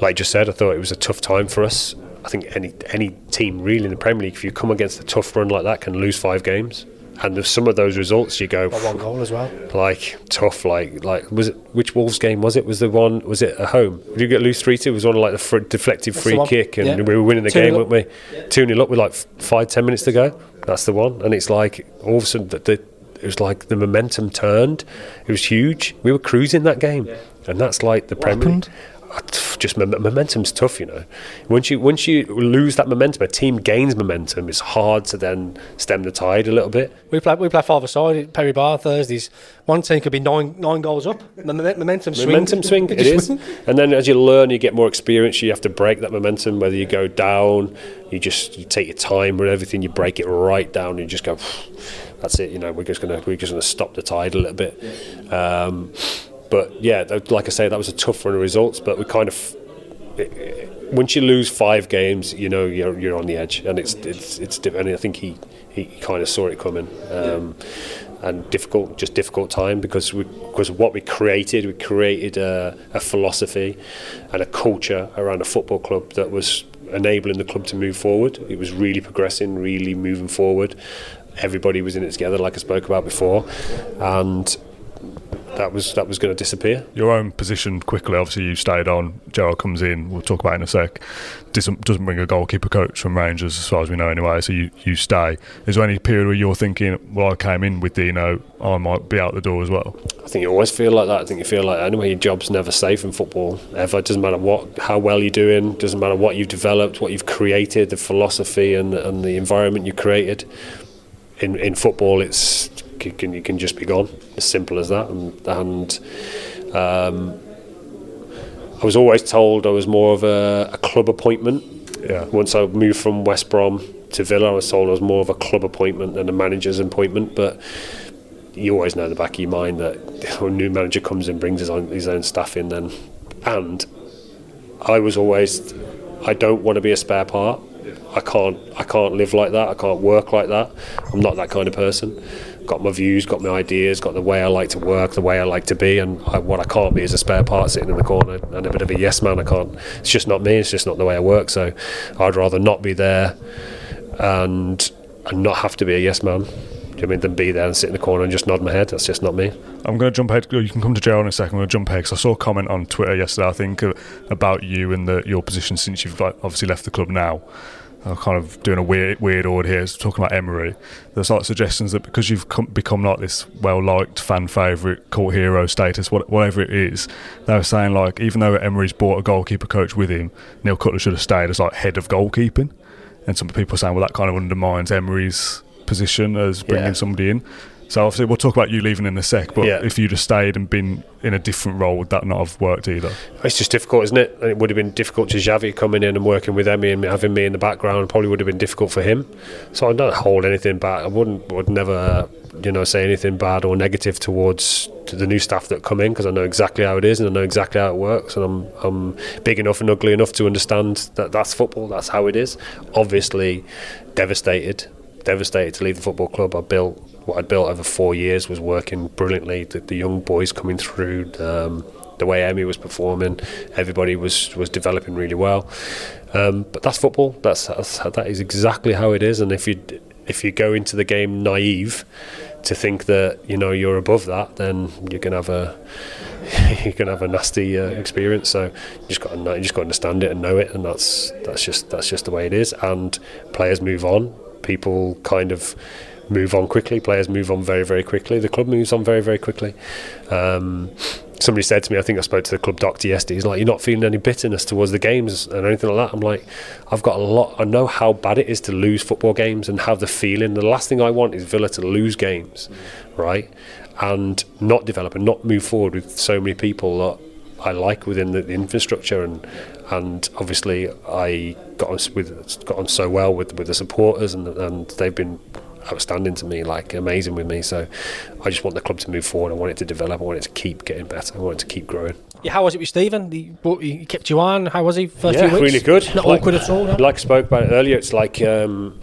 D: Like I just said, I thought it was a tough time for us. I think any any team really in the Premier League, if you come against a tough run like that, can lose five games. And there's some of those results you go
C: By one goal as well.
D: like tough like like was it which Wolves game was it? Was the one was it at home? Did you get lose 3-2 it was one like the fr- deflected free kick and yeah. we were winning the two game weren't we? yeah. 2 0 up with like five ten minutes to go. That's the one. And it's like all of a sudden the, the, it was like the momentum turned. It was huge. We were cruising that game. Yeah. and that's like the Premier just momentum's tough, you know. Once you once you lose that momentum, a team gains momentum. It's hard to then stem the tide a little bit.
C: We play we play five aside at Perry Barr Thursdays. One team could be nine nine goals up. momentum swing.
D: Momentum swing. It is. And then as you learn, you get more experience. You have to break that momentum. Whether you go down, you just you take your time with everything. You break it right down. And you just go. That's it. You know, we're just gonna we're just gonna stop the tide a little bit. Um, but yeah, like I say, that was a tough run of results. But we kind of once you lose five games, you know you're you're on the edge, and it's it's it's. And I think he he kind of saw it coming. Um, and difficult, just difficult time because we, because what we created, we created a, a philosophy and a culture around a football club that was enabling the club to move forward. It was really progressing, really moving forward. Everybody was in it together, like I spoke about before, and that was that was going to disappear.
B: Your own position quickly. Obviously, you stayed on. Gerrard comes in. We'll talk about in a sec. Doesn't doesn't bring a goalkeeper coach from Rangers, as far as we know, anyway. So you, you stay. Is there any period where you're thinking, well, I came in with Dino, I might be out the door as well?
D: I think you always feel like that. I think you feel like anyway, your job's never safe in football ever. It doesn't matter what, how well you're doing. Doesn't matter what you've developed, what you've created, the philosophy and and the environment you created. In in football, it's you can you can just be gone. As simple as that. And, and um, I was always told I was more of a, a club appointment.
B: Yeah.
D: Once I moved from West Brom to Villa, I was told I was more of a club appointment than a manager's appointment. But you always know in the back of your mind that when a new manager comes and brings his own, his own staff in, then and I was always I don't want to be a spare part. I can't I can't live like that. I can't work like that. I'm not that kind of person got my views, got my ideas, got the way I like to work, the way I like to be, and I, what I can't be is a spare part sitting in the corner and a bit of a yes man. I can't. It's just not me. It's just not the way I work. So I'd rather not be there and and not have to be a yes man. Do I mean, than be there and sit in the corner and just nod my head. That's just not me.
B: I'm going to jump ahead. You can come to Gerrard in a second. I'm going to jump ahead because I saw a comment on Twitter yesterday, I think, uh, about you and the, your position since you've obviously left the club now. I'm kind of doing a weird, weird order here, talking about Emery. There's like suggestions that because you've come, become like this well-liked fan favourite, cult hero status, what, whatever it is, they were saying like even though Emery's brought a goalkeeper coach with him, Neil Cutler should have stayed as like head of goalkeeping. And some people are saying, well, that kind of undermines Emery's position as bringing
D: Yeah.
B: somebody in. So obviously we'll talk about you leaving in a sec, but
D: Yeah.
B: if you'd have stayed and been in a different role, would that not have worked either?
D: It's just difficult, isn't it? And it would have been difficult to Javi coming in and working with Emi and having me in the background. Probably would have been difficult for him. So I don't hold anything back. I wouldn't, would never, you know, say anything bad or negative towards the new staff that come in because I know exactly how it is and I know exactly how it works. And I'm, I'm big enough and ugly enough to understand that that's football. That's how it is. Obviously, devastated, devastated to leave the football club. I built what I'd built over four years was working brilliantly. The, the young boys coming through, um, the way Emi was performing, everybody was was developing really well. Um, but that's football. That's, that's that is exactly how it is. And if you if you go into the game naive to think that you know you're above that, then you're gonna have a you're gonna have a nasty uh, experience. So you just got to know, you just got to understand it and know it, and that's that's just that's just the way it is. And players move on. People kind of move on quickly. Players move on very very quickly. The club moves on very very quickly. Um, somebody said to me, I think I spoke to the club doctor yesterday. He's like, "You're not feeling any bitterness towards the games and anything like that." I'm like, "I've got a lot. I know how bad it is to lose football games and have the feeling. The last thing I want is Villa to lose games, right? And not develop and not move forward with so many people that I like within the, the infrastructure and and obviously I got on with got on so well with with the supporters and and they've been outstanding to me, like amazing with me. So I just want the club to move forward. I want it to develop. I want it to keep getting better. I want it to keep growing.
C: Yeah, how was it with Steven? He, he kept you on. How was he first
D: yeah,
C: few weeks?
D: really good.
C: Not
D: Like-
C: awkward at all. No?
D: Like I spoke about it earlier, it's like um,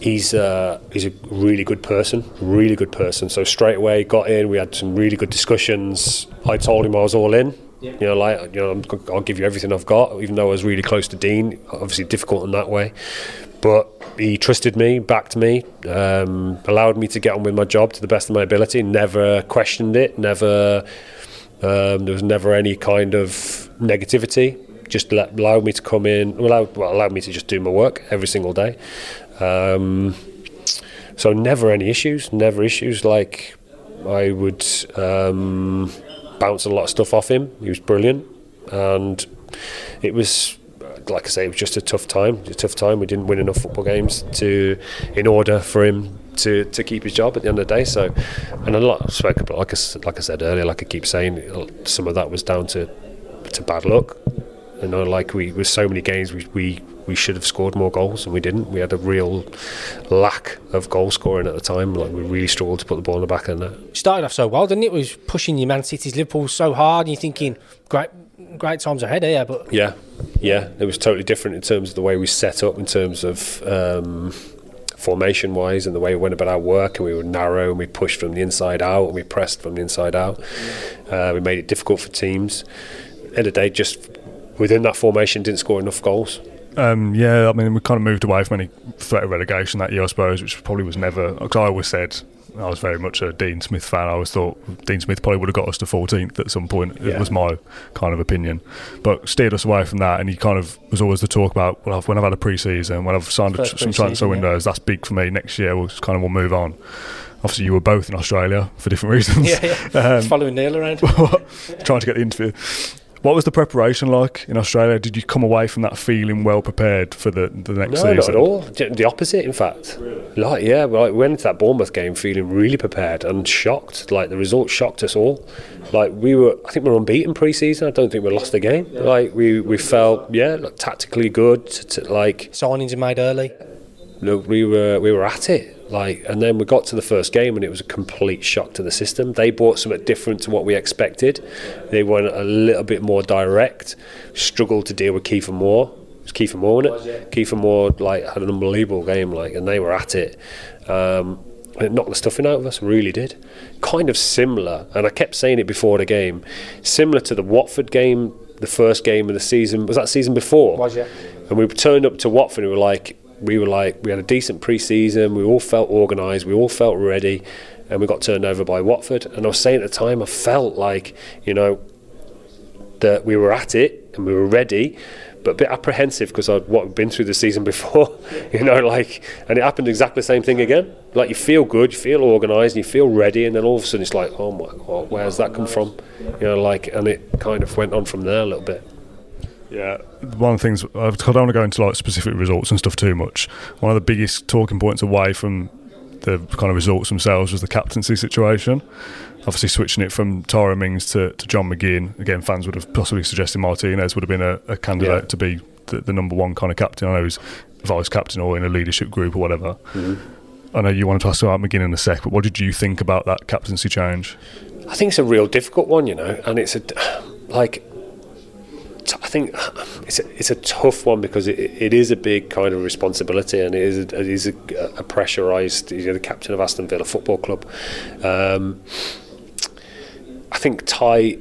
D: he's uh, he's a really good person, really good person. So straight away got in. We had some really good discussions. I told him I was all in. You know, like you know, I'll give you everything I've got. Even though I was really close to Dean, obviously difficult in that way, but he trusted me, backed me, um, allowed me to get on with my job to the best of my ability. Never questioned it. Never. Um, there was never any kind of negativity. Just let, allowed me to come in, allowed, well, allowed me to just do my work every single day. Um, so never any issues, never issues. Like I would um, bounce a lot of stuff off him. He was brilliant, and it was like I say, it was just a tough time. A tough time. We didn't win enough football games to, in order for him to, to keep his job at the end of the day. So, and a lot spoke about, like I, like I said earlier, like I keep saying, some of that was down to to bad luck. You know, like we with so many games, we we we should have scored more goals and we didn't. We had a real lack of goal scoring at the time. Like we really struggled to put the ball in the back of the net.
C: started off so well, didn't it? it? Was pushing your Man City's Liverpool so hard, and you're thinking, great, great times ahead here. But
D: Yeah, yeah, it was totally different in terms of the way we set up, in terms of um, formation wise, and the way we went about our work. And we were narrow, and we pushed from the inside out, and we pressed from the inside out. Uh, we made it difficult for teams. End of the day, just within that formation, didn't score enough goals.
B: Um, yeah, I mean, we kind of moved away from any threat of relegation that year, I suppose, which probably was never. Because I always said I was very much a Dean Smith fan. I always thought Dean Smith probably would have got us to 14th at some point. It was my kind of opinion, but steered us away from that. And he kind of was always the talk about well, when I've had a pre-season, when I've signed
C: First
B: some transfer
C: yeah.
B: windows, that's big for me. Next year, we'll just kind of we'll move on. Obviously, you were both in Australia for different reasons.
C: yeah, yeah.
B: Um,
C: following Neil around.
B: trying to get the interview. What was the preparation like in Australia? Did you come away from that feeling well prepared for the, the next
D: No,
B: season?
D: not at all. The opposite, in fact. Like, yeah, well, we went into that Bournemouth game feeling really prepared and shocked. Like the result shocked us all. Like we were, I think we were unbeaten pre-season. I don't think we lost a game. Like we, we felt, yeah, like, tactically good. To, to, like
C: Signings are made early.
D: look, we were we were at it. Like, and then we got to the first game, and it was a complete shock to the system. They brought something different to what we expected. They went a little bit more direct. Struggled to deal with Kiefer Moore. It was Kiefer Moore, wasn't it? Kiefer Moore like had an unbelievable game, like, and they were at it. Um, it knocked the stuffing out of us, really did. Kind of similar, and I kept saying it before the game, similar to the Watford game, the first game of the season. Was that season before?
C: Was, yeah.
D: And we turned up to Watford and we were like, we were like we had a decent pre-season. We all felt organised. We all felt ready, and we got turned over by Watford. And I was saying at the time, I felt like you know that we were at it and we were ready, but a bit apprehensive because of what I'd what been through the season before, you know, like, and it happened exactly the same thing again. Like you feel good, you feel organised, and you feel ready, and then all of a sudden it's like, oh my god, where's that come from? You know, like, and it kind of went on from there a little bit.
B: Yeah, one of the things I don't want to go into like specific results and stuff too much. One of the biggest talking points away from the kind of results themselves was the captaincy situation. Obviously, switching it from Tyrone Mings to, to John McGinn. Again, fans would have possibly suggested Martinez would have been a, a candidate
D: Yeah.
B: to be the, the number one kind of captain. I know he's vice captain or in a leadership group or whatever. Mm-hmm. I know you wanted to ask about McGinn in a sec, but what did you think about that captaincy change?
D: I think it's a real difficult one, you know, and it's a like. T- I think it's a, it's a tough one because it, it is a big kind of responsibility and it is a, it is a, a pressurised. You're the captain of Aston Villa Football Club. Um, I think Ty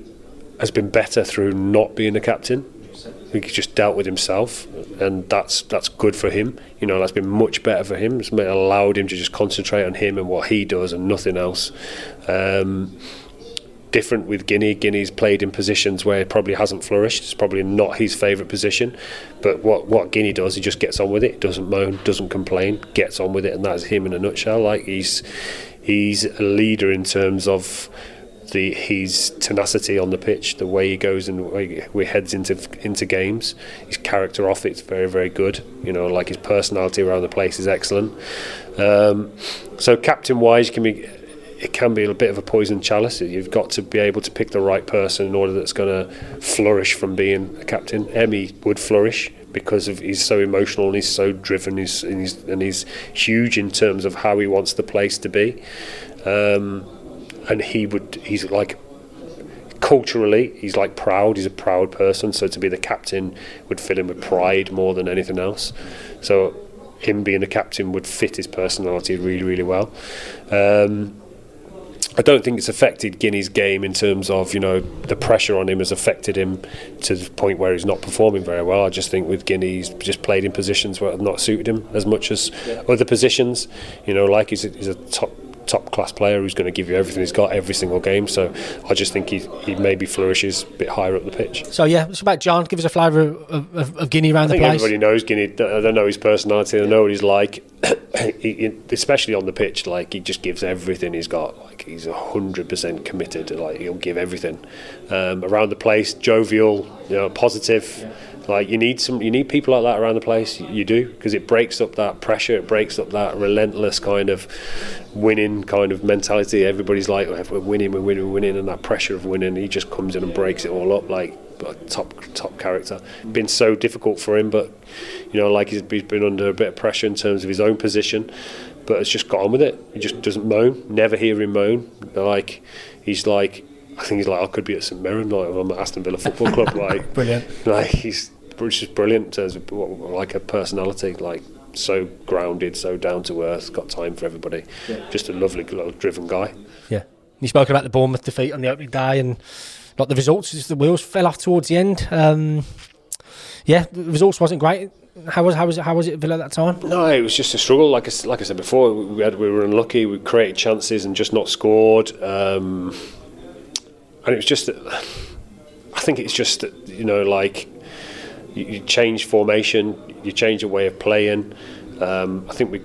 D: has been better through not being a captain. I think he's just dealt with himself, and that's that's good for him. You know, that's been much better for him. It's allowed him to just concentrate on him and what he does and nothing else. Um, different with Guinea. Guinea's played in positions where he probably hasn't flourished. It's probably not his favourite position. But what what Guinea does, he just gets on with it. Doesn't moan, doesn't complain, gets on with it, and that's him in a nutshell. Like he's he's a leader in terms of the his tenacity on the pitch, the way he goes and he heads into into games. His character off it's very very good. You know, like his personality around the place is excellent. Um, so captain wise, can be it can be a bit of a poison chalice. You've got to be able to pick the right person in order that's going to flourish from being a captain. Emi would flourish because of he's so emotional and he's so driven. He's, and, he's, and he's huge in terms of how he wants the place to be. Um, and he would he's like culturally he's like proud he's a proud person so to be the captain would fill him with pride more than anything else so him being a captain would fit his personality really really well um, I don't think it's affected Guinea's game in terms of you know the pressure on him has affected him to the point where he's not performing very well. I just think with Guinea he's just played in positions where have not suited him as much as other positions. You know, like he's a, he's a top top class player who's going to give you everything he's got every single game. So I just think he he maybe flourishes a bit higher up the pitch.
C: So yeah, it's about John. Give us a flavour of, of, of Guinea around
D: I
C: the place.
D: everybody knows Guinea. I don't know his personality. I know what he's like. he, especially on the pitch, like he just gives everything he's got. Like he's hundred percent committed. Like he'll give everything. Um, around the place, jovial, you know, positive. Like you need some, you need people like that around the place. You do because it breaks up that pressure. It breaks up that relentless kind of winning kind of mentality. Everybody's like, we're winning, we're winning, we're winning, and that pressure of winning. He just comes in and breaks it all up. Like a top top character. Been so difficult for him, but you know, like he's been under a bit of pressure in terms of his own position, but has just got on with it. He just doesn't moan. Never hear him moan. Like he's like, I think he's like, I could be at St Mirren, like I'm at Aston Villa Football Club. Like
C: Brilliant.
D: Like he's which is brilliant in terms of like a personality. Like so grounded, so down to earth. Got time for everybody. Just a lovely, little driven guy.
C: Yeah. You spoke about the Bournemouth defeat on the opening day and not the results, just the wheels fell off towards the end. Um, yeah, the results wasn't great. How was how was it how was it at Villa at that time?
D: No, it was just a struggle. Like I, s- like I said before, we had we were unlucky. We created chances and just not scored. Um, and it was just, I think it's just you know like you, change formation, you change your way of playing. Um, I think we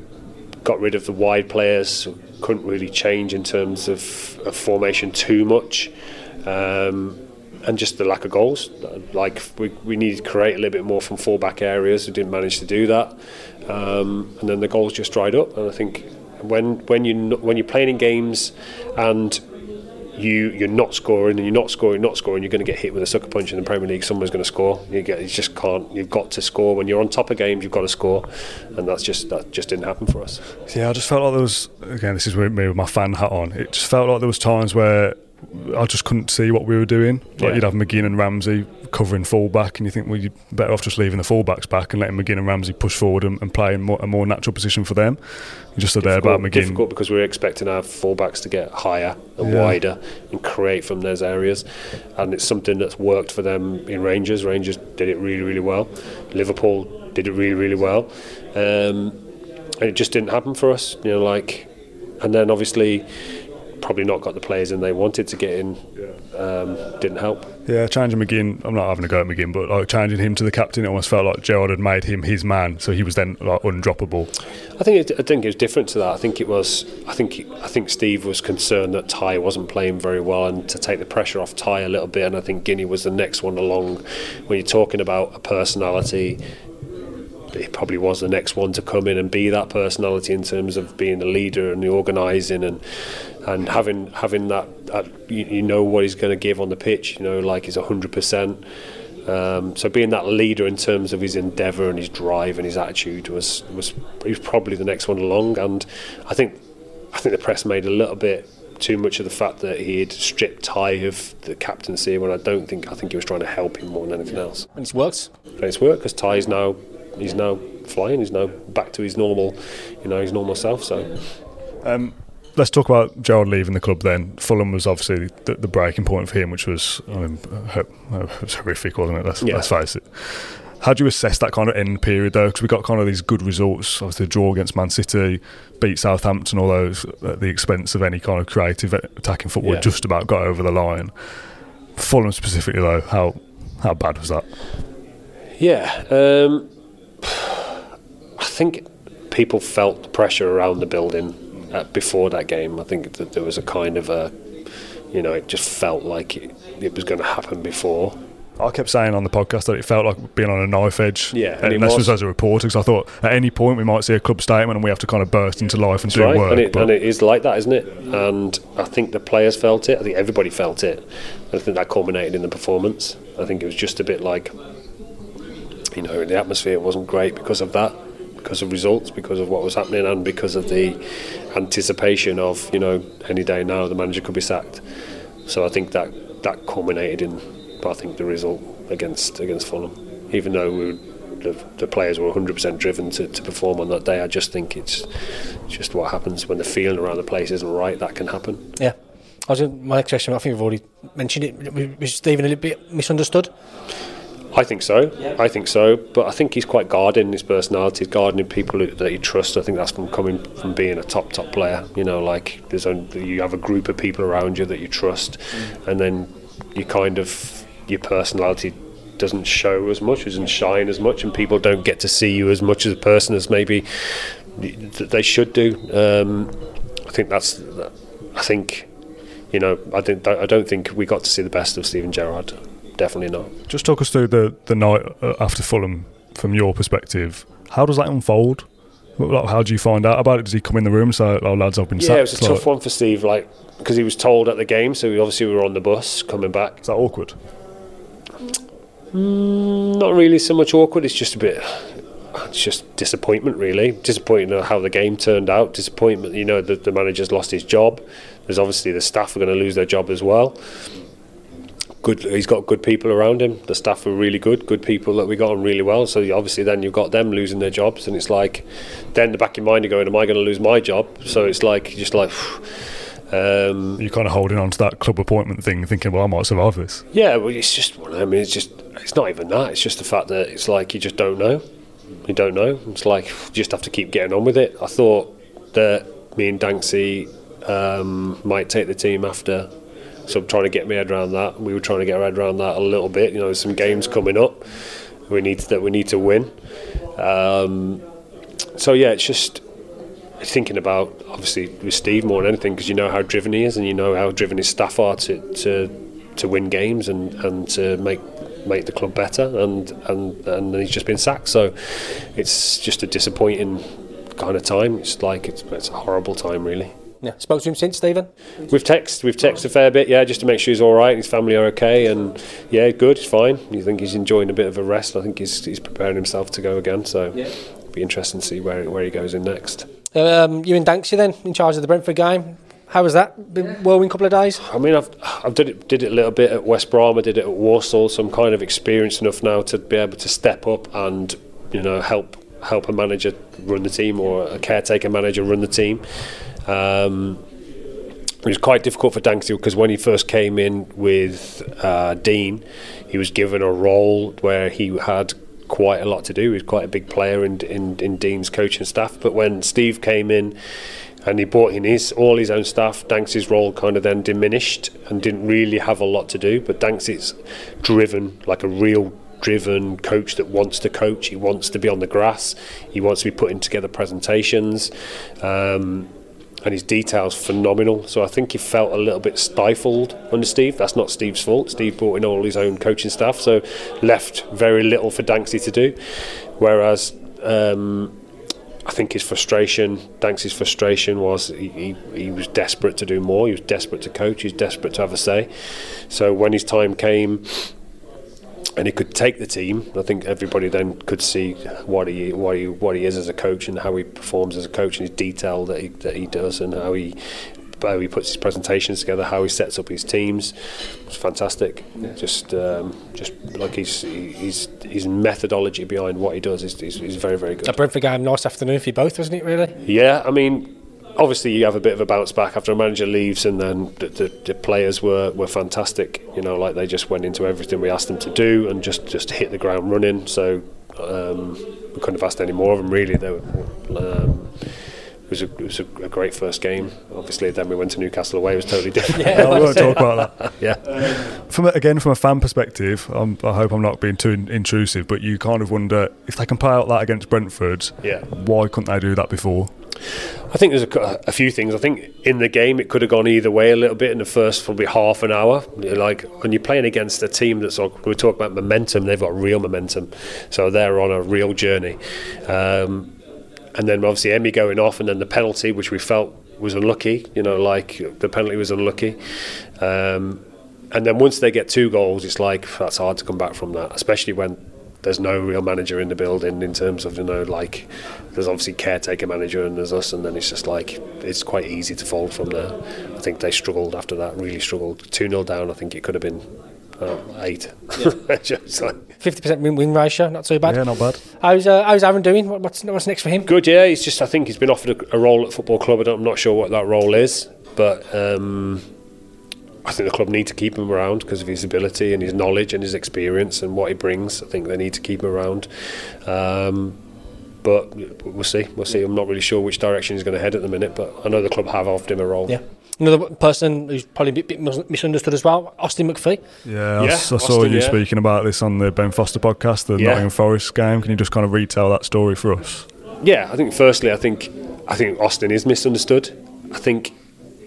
D: got rid of the wide players. Couldn't really change in terms of, of formation too much. Um, and just the lack of goals. Like we, we needed to create a little bit more from full back areas. We didn't manage to do that, um, and then the goals just dried up. And I think when when you when you're playing in games and you you're not scoring and you're not scoring, not scoring, you're going to get hit with a sucker punch in the Premier League. Someone's going to score. You get you just can't. You've got to score when you're on top of games. You've got to score, and that's just that just didn't happen for us.
B: Yeah, I just felt like there was again. This is with me with my fan hat on. It just felt like there was times where I just couldn't see what we were doing. Like
D: Yeah.
B: you'd have McGinn and Ramsey covering fullback, and you think, well, you're better off just leaving the fullbacks back and letting McGinn and Ramsey push forward and, and play in more, a more natural position for them. You just said there about McGinn.
D: difficult because we were expecting our fullbacks to get higher and
B: Yeah.
D: wider and create from those areas, and it's something that's worked for them in Rangers. Rangers did it really, really well. Liverpool did it really, really well, um, and it just didn't happen for us. You know, like, and then obviously. Probably not got the players in they wanted to get in. Um, didn't help.
B: Yeah, changing McGinn. I'm not having a go at McGinn, but like changing him to the captain, it almost felt like Gerrard had made him his man, so he was then like undroppable.
D: I think it, I think it was different to that. I think it was. I think I think Steve was concerned that Ty wasn't playing very well, and to take the pressure off Ty a little bit. And I think Guinea was the next one along. When you're talking about a personality, he probably was the next one to come in and be that personality in terms of being the leader and the organising and and having having that, that you, you know what he's going to give on the pitch. You know, like he's hundred percent. Um, so being that leader in terms of his endeavour and his drive and his attitude was was he was probably the next one along. And I think I think the press made a little bit too much of the fact that he had stripped Ty of the captaincy when I don't think I think he was trying to help him more than anything else.
C: And it's worked.
D: And it's worked because Ty's now he's now flying. He's now back to his normal, you know, his normal self. So
B: Let's talk about Gerrard leaving the club then. Fulham was obviously the, the breaking point for him, which was, I mean, it was horrific, wasn't it? Let's,
D: Yeah.
B: let's face it. How do you assess that kind of end period though? Because we got kind of these good results. Obviously, the draw against Man City, beat Southampton, all those at the expense of any kind of creative attacking football.
D: Yeah.
B: Just about got over the line. Fulham specifically though, how how bad was that?
D: Yeah, um, I think people felt the pressure around the building uh, before that game. I think that there was a kind of a, you know, it just felt like it, it was going to happen before.
B: I kept saying on the podcast that it felt like being on a knife edge.
D: Yeah, and
B: and this
D: was.
B: was as a reporter because I thought at any point we might see a club statement and we have to kind of burst into life and do
D: right,
B: work.
D: and it,
B: but
D: and it is like that, isn't it? And I think the players felt it. I think everybody felt it. I think that culminated in the performance. I think it was just a bit like, you know, the atmosphere wasn't great because of that, because of results, because of what was happening, and because of the anticipation of, you know, any day now the manager could be sacked. So I think that that culminated in, I think, the result against against Fulham. Even though we the, the players were 100% driven to, to perform on that day, I just think it's just what happens when the feeling around the place isn't right. That can happen.
C: Yeah. I was my next question, I think we've already mentioned it. Was Steven a little bit misunderstood?
D: I think so. I think so. But I think he's quite guarding in his personality, guarding people who, that he trusts. I think that's from coming from being a top top player. You know, like there's only, you have a group of people around you that you trust, and then you kind of your personality doesn't show as much, doesn't shine as much, and people don't get to see you as much as a person as maybe they should do. Um, I think that's. I think. You know, I think I don't think we got to see the best of Steven Gerrard. Definitely not.
B: just talk us through the the night uh, after Fulham from your perspective. How does that unfold? How do you find out about it? Does he come in the room and say, "Oh, lads, I've been
D: Yeah,
B: sacked"?
D: it was a
B: Like,
D: tough one for Steve, like because he was told at the game, so we obviously we were on the bus coming back.
B: Is that awkward?
D: Not really so much awkward. It's just a bit. It's just disappointment, really. Disappointing at how the game turned out. Disappointment, you know, that the manager's lost his job. There's obviously the staff are going to lose their job as well. Good, he's got good people around him. The staff were really good, good people that we got on really well. So obviously, then you've got them losing their jobs, and it's like, then the back of your mind, you're going, "Am I going to lose my job?" So it's like, you're just like. Um,
B: You're kind of holding on to that club appointment thing, thinking, "Well, I might survive this."
D: Yeah, well, it's just. I mean, it's just it's not even that. It's just the fact that it's like you just don't know. You don't know. It's like you just have to keep getting on with it. I thought that me and Danksy um, might take the team after. So I'm trying to get my head around that. We were trying to get our head around that a little bit. You know, some games coming up. We need that we need to win. Um, so yeah, it's just thinking about obviously with Steve more than anything because you know how driven he is and you know how driven his staff are to to, to win games and, and to make make the club better and, and and he's just been sacked so it's just a disappointing kind of time it's like it's, it's a horrible time really
C: Yeah. Spoke to him since, Steven?
D: We've texted, we've texted a fair bit, yeah, just to make sure he's all right, his family are okay, and yeah, good, he's fine. You think he's enjoying a bit of a rest? I think he's he's preparing himself to go again. So it'll be interesting to see where where he goes in next.
C: Um, you in Danksy then, in charge of the Brentford game. How was that? Been whirlwind couple of days.
D: I mean, I've I've did it did it a little bit at West Brom. I did it at Walsall. So I'm kind of experienced enough now to be able to step up and you know help help a manager run the team or a caretaker manager run the team. Um, it was quite difficult for Danksy because when he first came in with uh, Dean, he was given a role where he had quite a lot to do. He was quite a big player in, in, in Dean's coaching staff. But when Steve came in, and he brought in his all his own staff. Danksy's role kind of then diminished and didn't really have a lot to do. But Danksy's driven like a real driven coach that wants to coach. He wants to be on the grass. He wants to be putting together presentations. Um, and his details phenomenal. So I think he felt a little bit stifled under Steve. That's not Steve's fault. Steve brought in all his own coaching staff, so left very little for Danksy to do. Whereas um, I think his frustration, Danksy's frustration was he, he, he was desperate to do more. He was desperate to coach. He was desperate to have a say. So when his time came, and he could take the team. I think everybody then could see what he what he what he is as a coach and how he performs as a coach and his detail that he that he does and how he how he puts his presentations together, how he sets up his teams. It's fantastic. Yeah. Just um, just like his his his methodology behind what he does is, is, is very very good.
C: A Brentford game, nice afternoon for you both, wasn't it? Really?
D: Yeah, I mean obviously you have a bit of a bounce back after a manager leaves and then the, the, the, players were, were fantastic. You know like they just went into everything we asked them to do and just, just hit the ground running. So um, we couldn't have asked any more of them really. They were, um, it was, a, it was a, a, great first game. Obviously then we went to Newcastle away. It was totally different.
B: Yeah, we won't talk about that.
D: Yeah.
B: From again from a fan perspective I'm, i hope I'm not being too intrusive but you kind of wonder if they can play out that against Brentford
D: yeah.
B: why couldn't they do that before
D: I think there's a, a, few things. I think in the game it could have gone either way a little bit in the first probably half an hour. Like when you're playing against a team that's we talk about momentum, they've got real momentum, so they're on a real journey. Um, and then obviously Emi going off, and then the penalty, which we felt was unlucky. You know, like the penalty was unlucky. Um, and then once they get two goals, it's like that's hard to come back from that, especially when there's no real manager in the building in terms of you know like there's obviously caretaker manager and there's us and then it's just like it's quite easy to fold from there. I think they struggled after that really struggled. 2-0 down I think it could have been uh, 8
C: 50% win, win ratio not too bad.
B: Yeah not bad.
C: How's, uh, how's Aaron doing? What's, what's next for him?
D: Good yeah he's just I think he's been offered a, a role at football club. I'm not sure what that role is but um, I think the club need to keep him around because of his ability and his knowledge and his experience and what he brings. I think they need to keep him around. Um, but we'll see. We'll see. I'm not really sure which direction he's going to head at the minute, but I know the club have offered him a role.
C: Yeah. Another person who's probably a bit, bit misunderstood as well, Austin McPhee.
B: Yeah, yeah I, saw Austin, you yeah. speaking about this on the Ben Foster podcast, the yeah. Nottingham Forest game. Can you just kind of retell that story for us?
D: Yeah, I think firstly, I think I think Austin is misunderstood. I think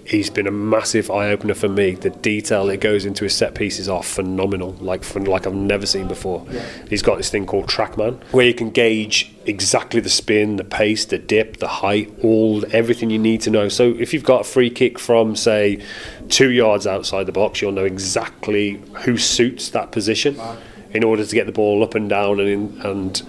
D: he's been a massive eye opener for me. The detail that goes into his set pieces are phenomenal, like from, like I've never seen before. Yeah. He's got this thing called TrackMan, where you can gauge exactly the spin, the pace, the dip, the height, all everything you need to know. So if you've got a free kick from say two yards outside the box, you'll know exactly who suits that position in order to get the ball up and down and in, and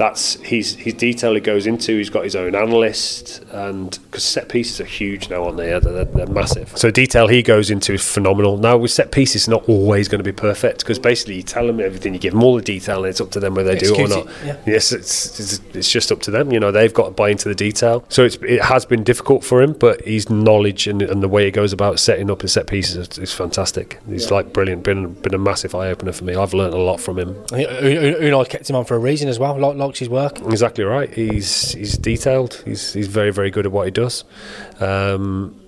D: that's his his detail he goes into. He's got his own analyst, and because set pieces are huge now, aren't they? They're, they're, massive. So detail he goes into is phenomenal. Now with set pieces, it's not always going to be perfect because basically you tell them everything, you give them all the detail, and it's up to them whether they do it or not. It, yeah. Yes, it's, it's, it's just up to them. You know, they've got to buy into the detail. So it's it has been difficult for him, but his knowledge and, and the way he goes about setting up his set pieces is, is fantastic. He's yeah. like brilliant. Been been a massive eye opener for me. I've learned a lot from him.
C: Unai kept him on for a reason as well. Like, like his work.
D: Exactly right. He's he's detailed. He's he's very very good at what he does. Um,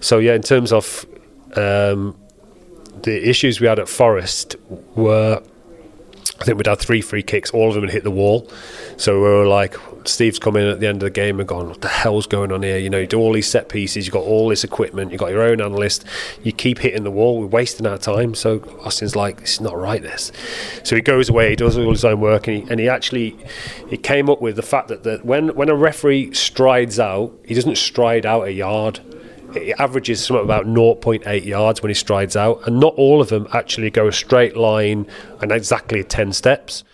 D: so yeah, in terms of um, the issues we had at Forest were I think we'd had three free kicks, all of them had hit the wall. So we were like, Steve's come in at the end of the game and gone, what the hell's going on here? You know, you do all these set pieces, you've got all this equipment, you've got your own analyst, you keep hitting the wall, we're wasting our time. So Austin's like, this is not right, this. So he goes away, he does all his own work, and he, and he actually he came up with the fact that, that when, when a referee strides out, he doesn't stride out a yard it averages something about 0.8 yards when he strides out, and not all of them actually go a straight line and exactly 10 steps.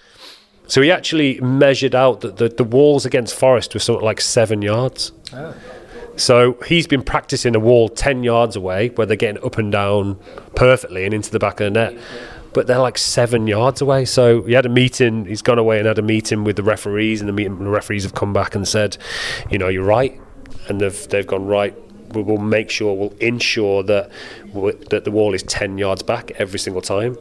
D: So he actually measured out that the, the walls against Forest were something like seven yards. Oh. So he's been practicing a wall 10 yards away where they're getting up and down perfectly and into the back of the net. But they're like seven yards away. So he had a meeting, he's gone away and had a meeting with the referees, and the, meeting, the referees have come back and said, you know, you're right. And they've, they've gone, right, we will make sure, we'll ensure that that the wall is 10 yards back every single time.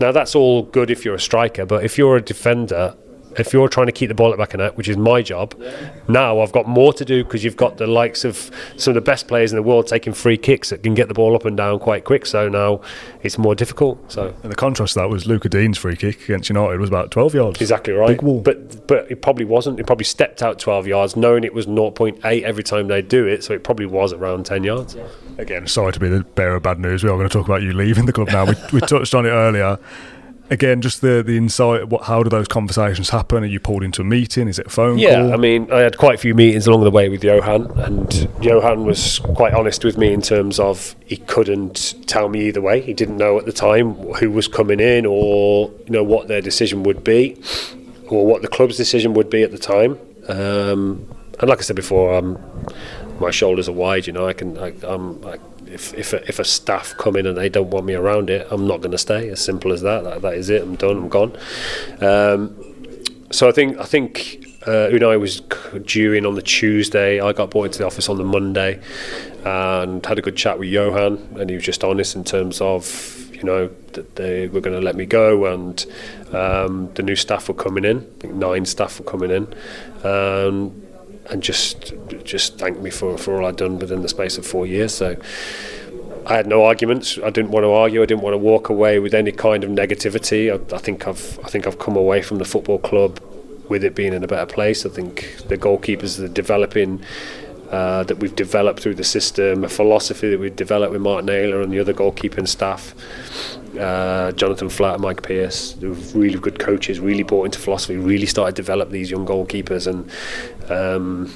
D: Now, that's all good if you're a striker, but if you're a defender, if you're trying to keep the ball at back of net, which is my job, now I've got more to do because you've got the likes of some of the best players in the world taking free kicks that can get the ball up and down quite quick. So now it's more difficult. So
B: and the contrast to that was Lucas Digne's free kick against United was about 12 yards.
D: Exactly right. Big wall. But but it probably wasn't. It probably stepped out 12 yards, knowing it was 0.8 every time they do it. So it probably was around 10 yards.
B: Again, sorry to be the bearer of bad news. We are going to talk about you leaving the club now. We, we touched on it earlier again, just the the insight. What, how do those conversations happen? Are you pulled into a meeting? Is it a phone
D: yeah,
B: call?
D: I mean, I had quite a few meetings along the way with Johan, and Johan was quite honest with me in terms of he couldn't tell me either way. He didn't know at the time who was coming in, or you know what their decision would be, or what the club's decision would be at the time. Um, and like I said before, um, my shoulders are wide. You know, I can, I, I'm, I, if if a, if a staff come in and they don't want me around it, I'm not going to stay. As simple as that. that. That is it. I'm done. I'm gone. Um, so I think I think uh, Unai was due in on the Tuesday. I got brought into the office on the Monday and had a good chat with Johan, and he was just honest in terms of you know that they were going to let me go, and um, the new staff were coming in. I think nine staff were coming in. Um, and just just thanked me for, for all I'd done within the space of four years. So I had no arguments. I didn't want to argue. I didn't want to walk away with any kind of negativity. I, I think I've I think I've come away from the football club with it being in a better place. I think the goalkeepers are developing. Uh, that we've developed through the system, a philosophy that we've developed with Martin Naylor and the other goalkeeping staff, uh, Jonathan Flatt and Mike Pierce, really good coaches, really bought into philosophy, really started to develop these young goalkeepers, and um,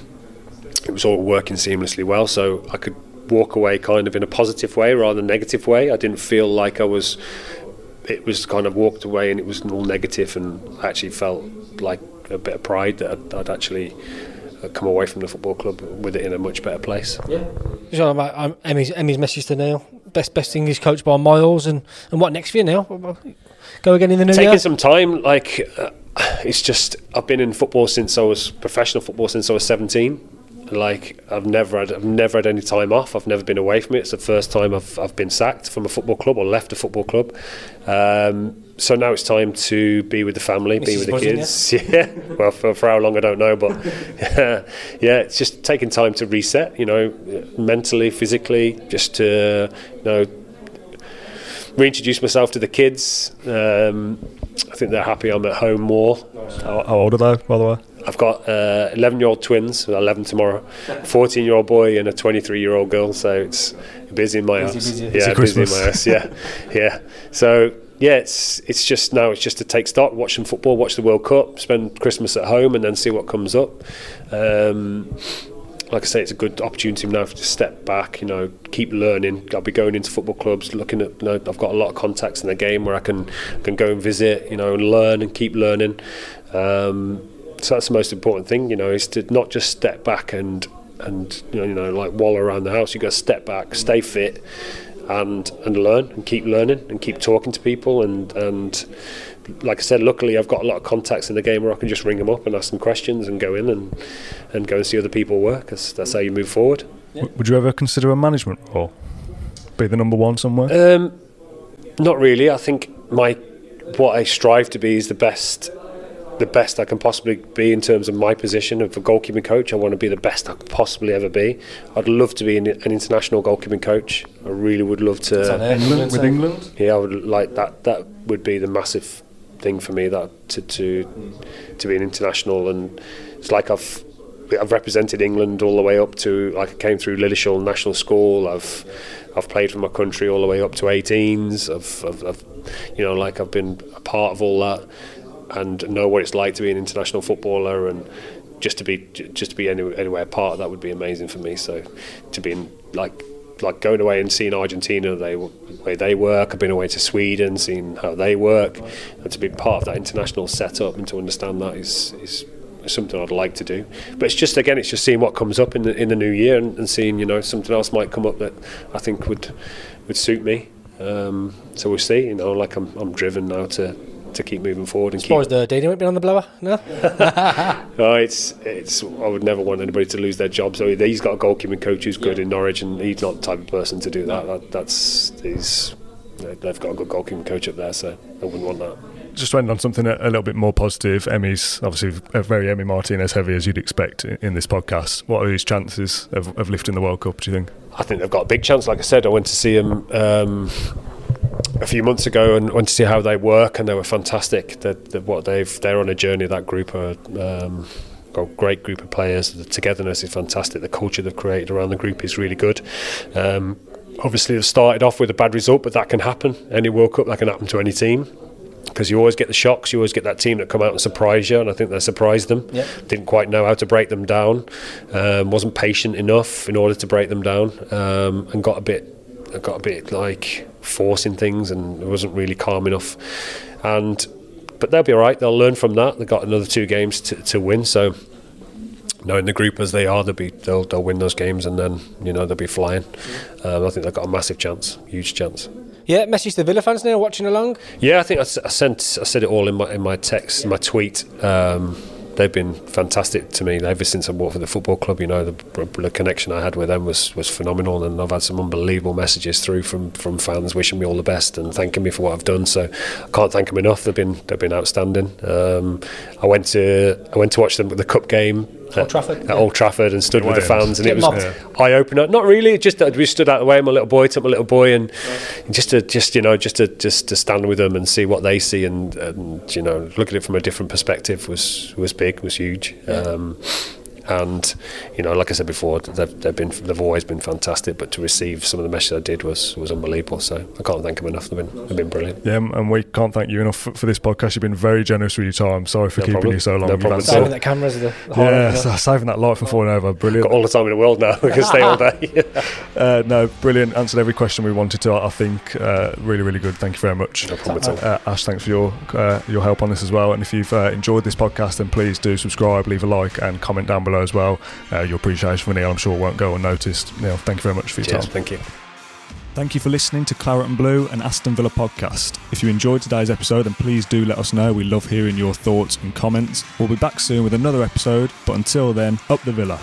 D: it was all working seamlessly well. So I could walk away kind of in a positive way rather than negative way. I didn't feel like I was. It was kind of walked away and it was all negative, and I actually felt like a bit of pride that I'd, I'd actually uh, come away from the football club with it in a much better place.
C: Yeah. So about Emi's, Emi's message to Neil. Best best English coach by miles, and, and what next for you now? Go again in the new
D: Taking
C: year.
D: some time, like uh, it's just I've been in football since I was professional football since I was seventeen. Like I've never had I've never had any time off. I've never been away from it. It's the first time I've I've been sacked from a football club or left a football club. Um, so now it's time to be with the family, be with the kids. Yeah. well, for, for how long I don't know, but yeah, it's just taking time to reset. You know, mentally, physically, just to you know reintroduce myself to the kids. Um, I think they're happy I'm at home more.
B: How, how old are they, by the way?
D: I've got 11 uh, year old twins, 11 tomorrow, 14 year old boy, and a 23 year old girl. So it's busy in my busy, house.
C: Busy.
D: Yeah, busy in my house. Yeah, yeah. So yeah, it's it's just now it's just to take stock, watch some football, watch the World Cup, spend Christmas at home, and then see what comes up. Um, like I say, it's a good opportunity now to step back. You know, keep learning. I'll be going into football clubs, looking at. You know, I've got a lot of contacts in the game where I can can go and visit. You know, and learn and keep learning. Um, so that's the most important thing. You know, is to not just step back and and you know, you know like wallow around the house. You got to step back, stay fit, and and learn and keep learning and keep talking to people and and like I said, luckily I've got a lot of contacts in the game where I can just ring them up and ask them questions and go in and, and go and see other people work. That's, that's how you move forward.
B: Yeah. Would you ever consider a management role? Be the number one somewhere?
D: Um, not really. I think my what I strive to be is the best the best I can possibly be in terms of my position of a goalkeeping coach. I want to be the best I could possibly ever be. I'd love to be an, an international goalkeeping coach. I really would love to.
B: England, with England?
D: Yeah, I would like that. That would be the massive thing for me that to to to be an international and it's like I've I've represented England all the way up to like I came through Lilleshall National School. I've I've played for my country all the way up to 18s. I've, I've, I've you know like I've been a part of all that and know what it's like to be an international footballer and just to be just to be anywhere, part of that would be amazing for me. So to be in like like going away and seeing Argentina, they way they work. I've been away to Sweden, seeing how they work, and to be part of that international setup and to understand that is is something I'd like to do. But it's just again, it's just seeing what comes up in the in the new year and, and seeing you know something else might come up that I think would would suit me. Um, so we'll see. You know, like I'm I'm driven now to to keep moving forward and keep.
C: Suppose the Dino won't be on the blower. No,
D: Oh, it's it's. I would never want anybody to lose their job. So he's got a goalkeeping coach who's good in Norwich, and he's not the type of person to do that. that that's he's. They've got a good goalkeeping coach up there, so I wouldn't want that.
B: Just went on something a, a little bit more positive, Emi's obviously a very Emi Martinez heavy as you'd expect in, in this podcast. What are his chances of, of lifting the World Cup? Do you think?
D: I think they've got a big chance. Like I said, I went to see him um, a few months ago and went to see how they work, and they were fantastic. The, the, what they've they're on a journey. That group are. Um, got a great group of players. The togetherness is fantastic. The culture they've created around the group is really good. Um, obviously, they've started off with a bad result, but that can happen. Any World Cup, that can happen to any team. Because you always get the shocks, you always get that team that come out and surprise you, and I think they surprised them.
C: Yep.
D: Didn't quite know how to break them down, um, wasn't patient enough in order to break them down, um, and got a bit, got a bit like forcing things, and wasn't really calm enough. And but they'll be all right. They'll learn from that. They've got another two games to, to win, so knowing the group as they are, they'll be they'll, they'll win those games, and then you know they'll be flying. Um, I think they've got a massive chance, huge chance.
C: yeah. Message to Villa fans now watching along.
D: Yeah, I think I sent I said it all in my in my text, in my tweet. Um, they've been fantastic to me ever since I worked for the football club. You know, the, the connection I had with them was, was phenomenal, and I've had some unbelievable messages through from, from fans wishing me all the best and thanking me for what I've done. So I can't thank them enough. They've been they've been outstanding. Um, I went to I went to watch them the cup game.
C: Old Trafford,
D: at
C: yeah.
D: Old Trafford and stood with the fans and it was
C: mobbed.
D: eye opener. Not really, just that we stood out the way. My little boy took my little boy and just to just you know just to just to stand with them and see what they see and, and you know look at it from a different perspective was was big, was huge. Um, and you know, like I said before, they've, they've been they've always been fantastic. But to receive some of the messages I did was was unbelievable. So I can't thank them enough. They've been they've been brilliant.
B: Yeah, and we can't thank you enough for, for this podcast. You've been very generous with your time. Sorry for
D: No
B: keeping
D: problem.
B: you so long.
D: No
B: You've
D: problem
B: answered-
D: at all.
C: Saving that cameras the, the
B: Yeah, so saving that light from falling over. Brilliant.
D: Got all the time in the world now. We can stay all day.
B: Uh, no, brilliant. Answered every question we wanted to. I think uh, really, really good. Thank you very much.
D: no problem at all.
B: Uh, Ash, thanks for your uh, your help on this as well. And if you've uh, enjoyed this podcast, then please do subscribe, leave a like, and comment down below as well. Uh, your appreciation for Neil, I'm sure, won't go unnoticed. Neil, thank you very much for your
D: Cheers.
B: time.
D: Thank you.
A: Thank you for listening to Claret and Blue and Aston Villa podcast. If you enjoyed today's episode, then please do let us know. We love hearing your thoughts and comments. We'll be back soon with another episode, but until then, up the Villa.